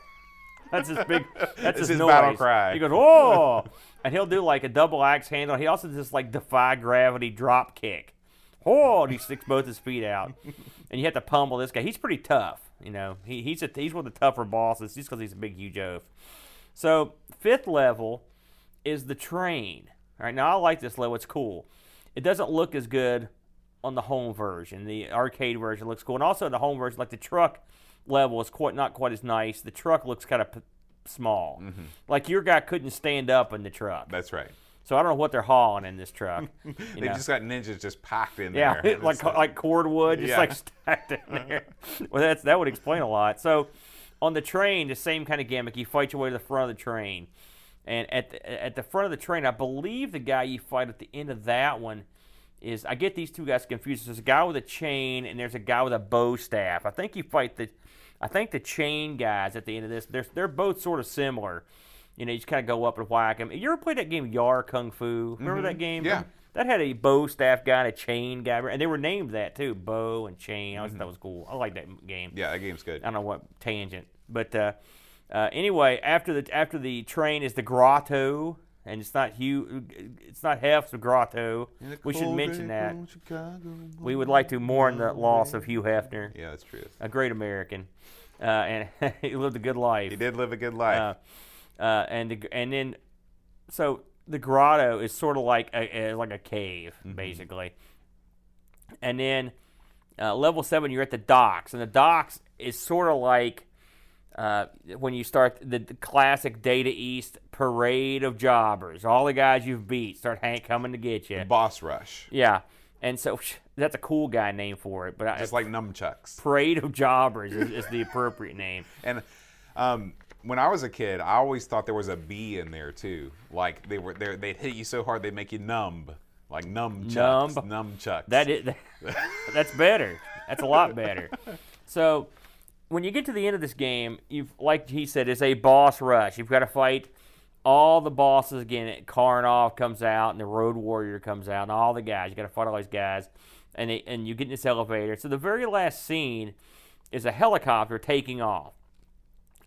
C: That's his big. That's his,
B: his
C: noise.
B: battle cry.
C: He goes, "Oh!" and he'll do like a double axe handle. He also does this like defy gravity drop kick. Oh! And he sticks both his feet out, and you have to pummel this guy. He's pretty tough. You know, he, he's a, he's one of the tougher bosses just because he's a big, huge oaf. So fifth level is the train. All right, now I like this level. It's cool. It doesn't look as good on the home version. The arcade version looks cool, and also the home version, like the truck level, is quite not quite as nice. The truck looks kind of small. Mm-hmm. Like your guy couldn't stand up in the truck.
B: That's right.
C: So I don't know what they're hauling in this truck.
B: They
C: know.
B: just got ninjas just packed in
C: Yeah,
B: there.
C: like
B: It's
C: like cordwood, just
B: Yeah.
C: like stacked in there. well, that's that would explain a lot. So, on the train, the same kind of gimmick. You fight your way to the front of the train, and at the, at the front of the train, I believe the guy you fight at the end of that one is. I get these two guys confused. There's a guy with a chain, and there's a guy with a bow staff. I think you fight the. I think the chain guys at the end of this, they're they're both sort of similar. You know, you just kind of go up and whack them. You ever played that game Yie Ar Kung Fu? Remember that game?
B: Yeah.
C: That had a bow staff guy and a chain guy, and they were named that too, bow and chain. I always thought that was cool. I like that game.
B: Yeah, that game's good.
C: I don't know what tangent, but uh, uh, anyway, after the after the train is the grotto, and it's not Hugh, it's not Hef's grotto. We should mention that. We would like to mourn the loss of Hugh Hefner,
B: Yeah, that's true.
C: a great American, uh, and he lived a good life.
B: He did live a good life.
C: Uh, uh, and the, and then so the grotto is sort of like a, a like a cave basically, and then uh, level seven you're at the docks, and the docks is sort of like uh, when you start the, the classic Data East parade of jobbers, all the guys you've beat start hang, coming to get you.
B: Boss rush,
C: Yeah, and so that's a cool guy name for it. But I,
B: just like nunchucks.
C: parade of jobbers is, is the appropriate name.
B: And um, when I was a kid, I always thought there was a B in there too. Like they were there, they'd hit you so hard they'd make you numb, like numb chucks,
C: Numb.
B: numb chucks.
C: That is, that's better. That's a lot better. So when you get to the end of this game, you've like he said, it's a boss rush. You've got to fight all the bosses again. Karnov comes out, and the Road Warrior comes out, and all the guys. You got to fight all these guys, and they, and you get in this elevator. So the very last scene is a helicopter taking off,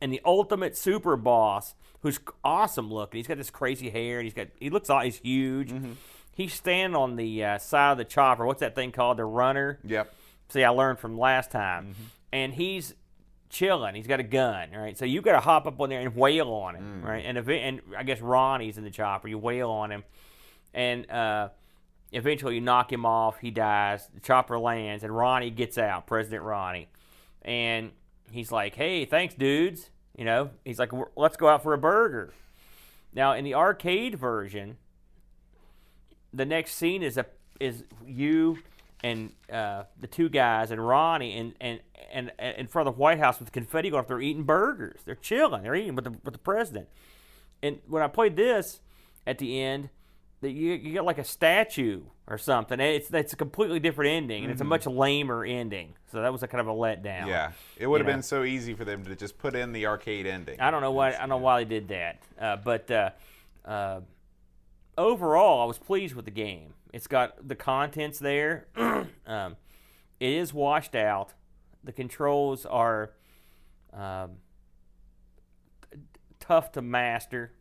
C: and the ultimate super boss, who's awesome looking. He's got this crazy hair, and he's got he looks like he's huge. He's standing on the uh, side of the chopper. What's that thing called? The runner.
B: Yep.
C: See, I learned from last time. And he's chilling. He's got a gun, right? So you got to hop up on there and wail on him, right? And ev- and I guess Ronnie's in the chopper. You wail on him, and uh, eventually you knock him off. He dies. The chopper lands, and Ronnie gets out. President Ronnie, and he's like, "Hey, thanks, dudes." You know, he's like, "Let's go out for a burger." Now, in the arcade version, the next scene is a is you and uh, the two guys and Ronnie and, and and in front of the White House with confetti going off. They're eating burgers. They're chilling. They're eating with the with the president. And when I played this at the end, that you you get like a statue or something. It's it's a completely different ending, and it's a much lamer ending. So that was a kind of a letdown.
B: Yeah. It would have
C: know.
B: been so easy for them to just put in the arcade ending.
C: I don't know why I don't know why they did that, uh, but uh, uh, overall, I was pleased with the game. It's got the contents there. um, it is washed out. The controls are um, t- tough to master.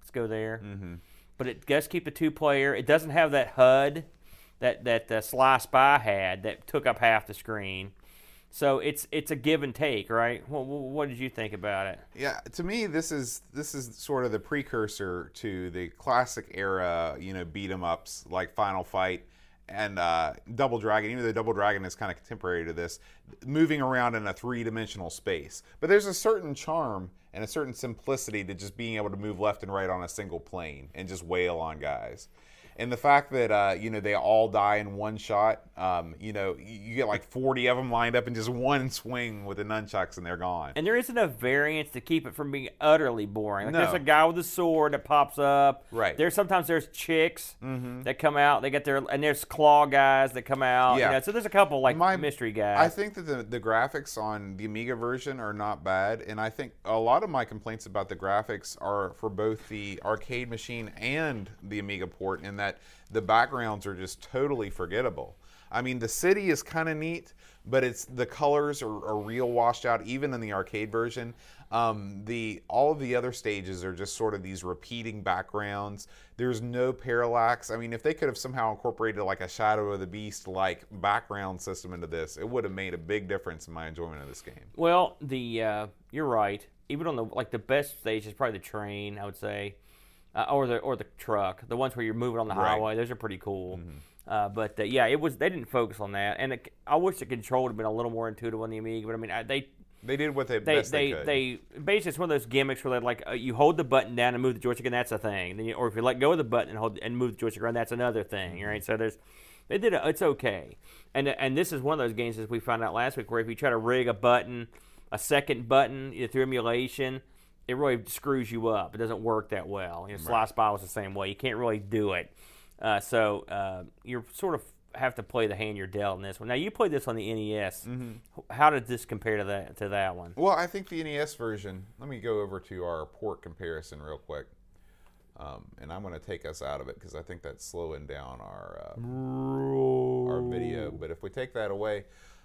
C: Let's go there. Mm-hmm. But it does keep the two player. It doesn't have that HUD that that the Sly Spy had that took up half the screen. So it's it's a give and take, right? What, what did you think about it?
B: Yeah, to me, this is this is sort of the precursor to the classic era, you know, beat 'em ups like Final Fight and uh, Double Dragon. Even though Double Dragon is kind of contemporary to this, moving around in a three dimensional space. But there's a certain charm and a certain simplicity to just being able to move left and right on a single plane and just wail on guys. And the fact that uh, you know they all die in one shot, um, you know, you get like 40 of them lined up in just one swing with the nunchucks, and they're gone.
C: And there isn't a variance to keep it from being utterly boring. Like
B: No.
C: there's a guy with a sword that pops up.
B: Right.
C: There's sometimes there's chicks that come out. They get their and there's claw guys that come out.
B: Yeah.
C: You know, so there's a couple like
B: My-
C: mystery guys.
B: I think that the, the graphics on the Amiga version are not bad, and I think a lot of my complaints about the graphics are for both the arcade machine and the Amiga port, in that the backgrounds are just totally forgettable. I mean, the city is kind of neat, but it's the colors are, are real washed out, even in the arcade version. Um, the all of the other stages are just sort of these repeating backgrounds. There's no parallax. I mean, if they could have somehow incorporated like a Shadow of the Beast like background system into this, it would have made a big difference in my enjoyment of this game.
C: Well, the uh, you're right. Even on the like the best stage is probably the train, I would say, uh, or the or the truck. The ones where you're moving on the
B: Right.
C: highway, those are pretty cool. Uh, but uh, yeah, it was they didn't focus on that, and it, I wish the control had been a little more intuitive on the Amiga. But I mean, I, they
B: They did what they,
C: they
B: best they,
C: they, they basically it's one of those gimmicks where they like uh, you hold the button down and move the joystick and that's a thing. Then you, or if you let go of the button and hold and move the joystick around, that's another thing, right? So there's they did it. It's okay, and and this is one of those games as we found out last week where if you try to rig a button, a second button you know, through emulation, it really screws you up. It doesn't work that well. You know, Sly Spy was the same way. You can't really do it. Uh, so uh, you're sort of have to play the hand you're dealt in this one. Now you played this on the NES. How did this compare to that to that one?
B: Well, I think the NES version. Let me go over to our port comparison real quick, um, and I'm going to take us out of it because I think that's slowing down our uh, our video. But if we take that away,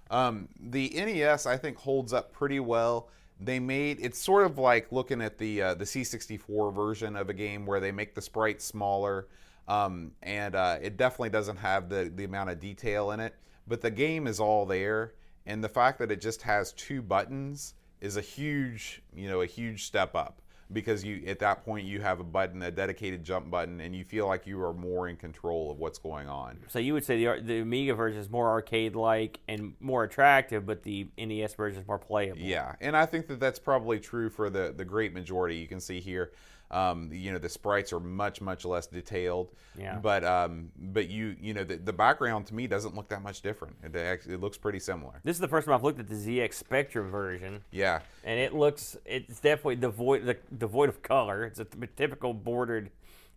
B: um, the NES I think holds up pretty well. They made it's sort of like looking at the uh, the C64 version of a game where they make the sprites smaller, um, and uh, it definitely doesn't have the the amount of detail in it. But the game is all there, and the fact that it just has two buttons is a huge you know a huge step up. Because you at that point you have a button, a dedicated jump button, and you feel like you are more in control of what's going on.
C: So you would say the the Amiga version is more arcade-like and more attractive, but the NES version is more playable.
B: Yeah, and I think that that's probably true for the the great majority. You can see here, um, you know, the sprites are much much less detailed.
C: Yeah.
B: But um, but you you know the, the background to me doesn't look that much different. It actually it looks pretty similar.
C: This is the first time I've looked at the ZX Spectrum version,
B: Yeah.
C: and it looks it's definitely devoid the devoid of color. It's a typical bordered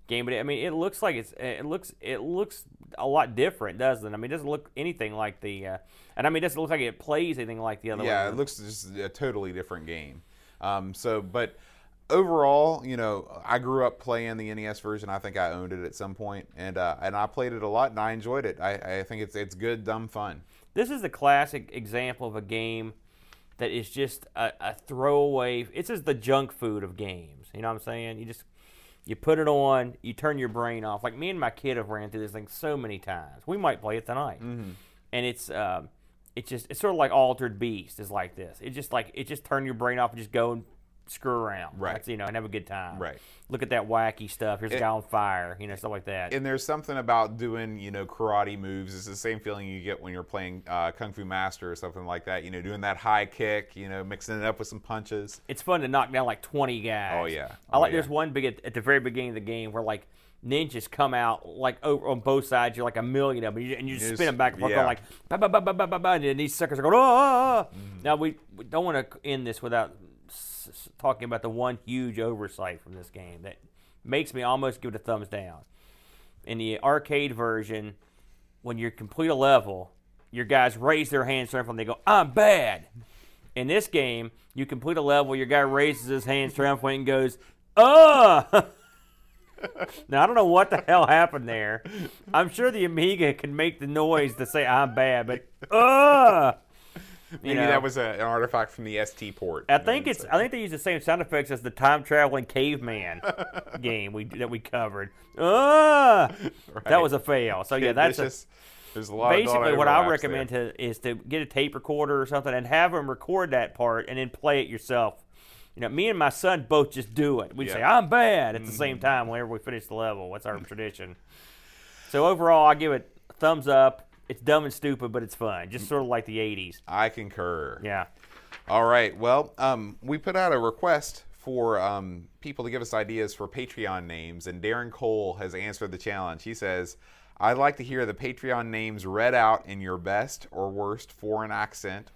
C: game, but I mean it looks like it's it looks it looks a lot different, doesn't it? I mean it doesn't look anything like the uh, and I mean it doesn't look like it plays anything like the other
B: Yeah,
C: one.
B: it looks just a totally different game. Um, so, but overall, you know, I grew up playing the NES version. I think I owned it at some point, and uh, and I played it a lot, and I enjoyed it. I, I think it's it's good, dumb fun.
C: This is the classic example of a game that is just a, a throwaway. It's just the junk food of games. You know what I'm saying? You just you put it on, you turn your brain off. Like me and my kid have ran through this thing so many times. We might play it tonight,
B: Mm-hmm.
C: and it's um, it's just it's sort of like Altered Beast is like this. It just like it just turn your brain off and just go and screw around.
B: Right.
C: That's, you know, and have a good time.
B: Right.
C: Look at that wacky stuff. Here's a guy on fire. You know, stuff like that.
B: And there's something about doing, you know, karate moves. It's the same feeling you get when you're playing uh, Kung Fu Master or something like that. You know, doing that high kick, you know, mixing it up with some punches.
C: it's fun to knock down like 20 guys.
B: Oh, yeah.
C: I
B: Oh,
C: like
B: yeah.
C: there's one big at, at the very beginning of the game where like ninjas come out like over on both sides. You're like a million of them, and you, and you just spin them back and forth,
B: yeah.
C: like ba ba ba ba ba ba ba, and these suckers are going oh.
B: Mm-hmm.
C: Now we, we don't want to end this without talking about the one huge oversight from this game that makes me almost give it a thumbs down. In the arcade version, when you complete a level, your guys raise their hands triumphantly. They go, "I'm bad." In this game, you complete a level, your guy raises his hands triumphantly and goes, "Uh." now I don't know what the hell happened there. I'm sure the Amiga can make the noise to say "I'm bad," but "Uh."
B: Maybe
C: know.
B: that was a, an artifact from the ST port.
C: I think it's. I think they use the same sound effects as the time traveling caveman game we that we covered. Ah, that was a fail. So yeah, that's a,
B: There's a lot of
C: basically what I recommend
B: there.
C: to is to get a tape recorder or something and have them record that part and then play it yourself. You know, me and my son both just do it. We
B: Yeah.
C: say I'm bad at the same time whenever we finish the level. That's our tradition. So overall, I give it thumbs up. It's dumb and stupid, but it's fun. Just sort of like the '80s.
B: I concur.
C: Yeah.
B: All right. Well, um, we put out a request for um, people to give us ideas for Patreon names, and Darren Cole has answered the challenge. He says, I'd like to hear the Patreon names read out in your best or worst foreign accent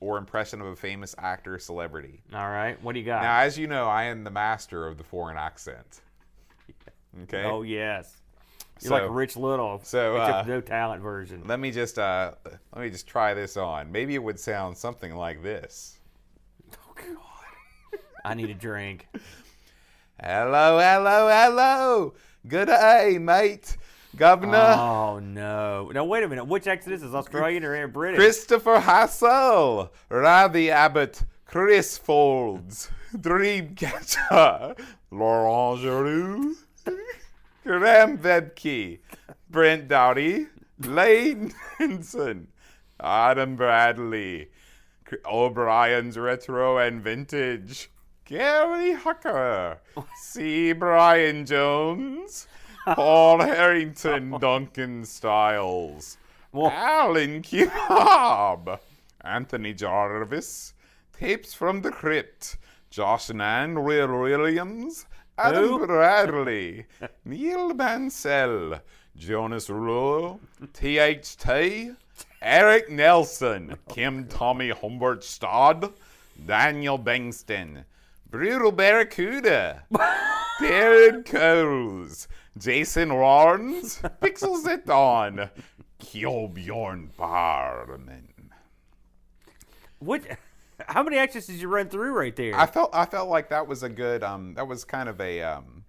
B: or impression of a famous actor or celebrity.
C: All right. What do you got?
B: Now, as you know, I am the master of the foreign accent. Okay.
C: Oh yes. You're
B: So-
C: like Rich Little,
B: so, uh,
C: no talent version.
B: Let me just uh, let me just try this on. Maybe it would sound something like this. Oh God!
C: I need a drink.
B: Hello, hello, hello. Good day, mate. Governor
C: Oh no! Now wait a minute. Which accent is this? Australian or British?
B: Christopher Hassel, Ravi Abbott, Chris Folds, Dreamcatcher, Laurent Giroux, Graham Vedke, Brent Dowdy, Lane Henson, Adam Bradley, O'Brien's Retro and Vintage, Gary Hucker, C. Brian Jones, Paul Harrington, Duncan Styles, Alan Cobb, Anthony Jarvis, Tapes from the Crypt, Josh Will Williams, Adam
C: Who?
B: Bradley, Neil Mansell, Jonas Rouleau, THT, Eric Nelson, Kim Tommy Humbert Stodd, Daniel Bengston, Brutal Barracuda, Darren Coles, Jason Warnes, Pixels at Dawn, Kjolbjorn Barman.
C: What? How many accents did you run through right there?
B: I felt I felt like that was a good um that was kind of a um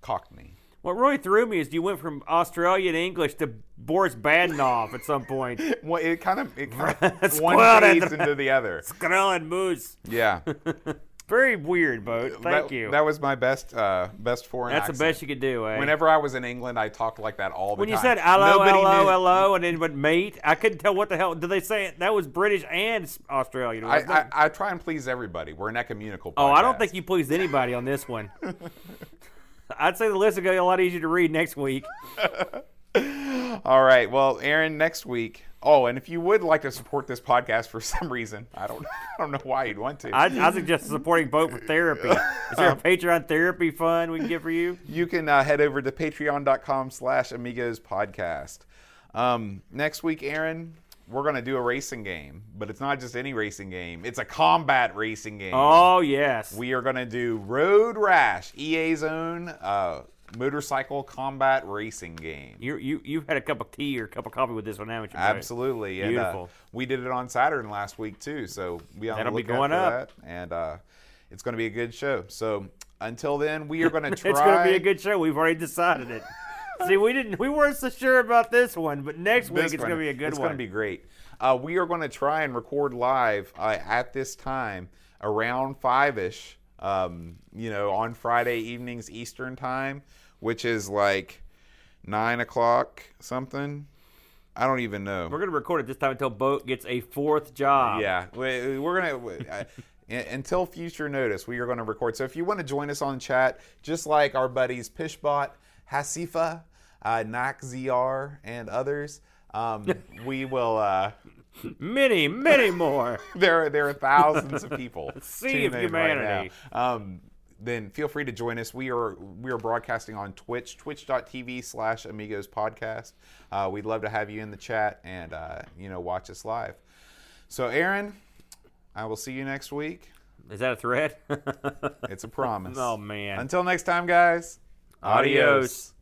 B: cockney.
C: what really threw me is you went from Australian English to Boris Badenov at some point.
B: Well, it kind of it kind of one fades into the other.
C: Skrell and Moose.
B: Yeah.
C: Very weird, boat. Thank
B: that,
C: you.
B: That was my best uh, best foreign
C: That's the best you could do, eh?
B: Whenever I was in England, I talked like that all the
C: when
B: time.
C: When you said hello,
B: Nobody
C: hello,
B: knew-
C: hello, and then but mate, I couldn't tell what the hell did they say. That was British and Australian.
B: I. I, I try and please everybody. We're an ecumenical.
C: oh, I don't think you pleased anybody on this one. I'd say the list will get a lot easier to read next week.
B: All right. Well, Aaron, next week. Oh, and if you would like to support this podcast for some reason, I don't, I don't know why you'd want to.
C: I, I suggest supporting Boat for therapy. Is there a Patreon therapy fund we can get for you?
B: you can uh, head over to patreon.com slash amigos podcast um, next week aaron we're going to do a racing game but it's not just any racing game it's a combat racing game
C: Oh yes.
B: we are going to do road rash ea's own uh, motorcycle combat racing game
C: you you you've had a cup of tea or a cup of coffee with this one, haven't you?
B: Absolutely. And, uh,
C: Beautiful.
B: we did it on Saturn last week too, so we on
C: That'll
B: the
C: be going up.
B: that. And uh, it's going to be a good show. So until then, we are going to try.
C: It's going to be a good show. We've already decided it. See, we didn't. We weren't so sure about this one, but next week
B: this
C: it's going to be a good
B: It's
C: one.
B: going to be great. Uh, we are going to try and record live uh, at this time around five ish. Um, you know, on Friday evenings Eastern time, which is like nine o'clock something. I don't even know.
C: We're going to record it this time until Boat gets a fourth job.
B: Yeah, we, we're gonna until future notice. We are going to record. So if you want to join us on chat, just like our buddies Pishbot, Hasifa, uh, Nakzr, and others, um, we will. Uh,
C: Many, many more.
B: there, are, there are thousands of people.
C: Sea of
B: in right
C: humanity.
B: Um, then feel free to join us. We are we are broadcasting on Twitch, twitch.tv slash amigos podcast. Uh, we'd love to have you in the chat and uh, you know watch us live. So Aaron, I will see you next week.
C: Is that a threat?
B: It's a promise.
C: oh man.
B: Until next time, guys.
C: Adios.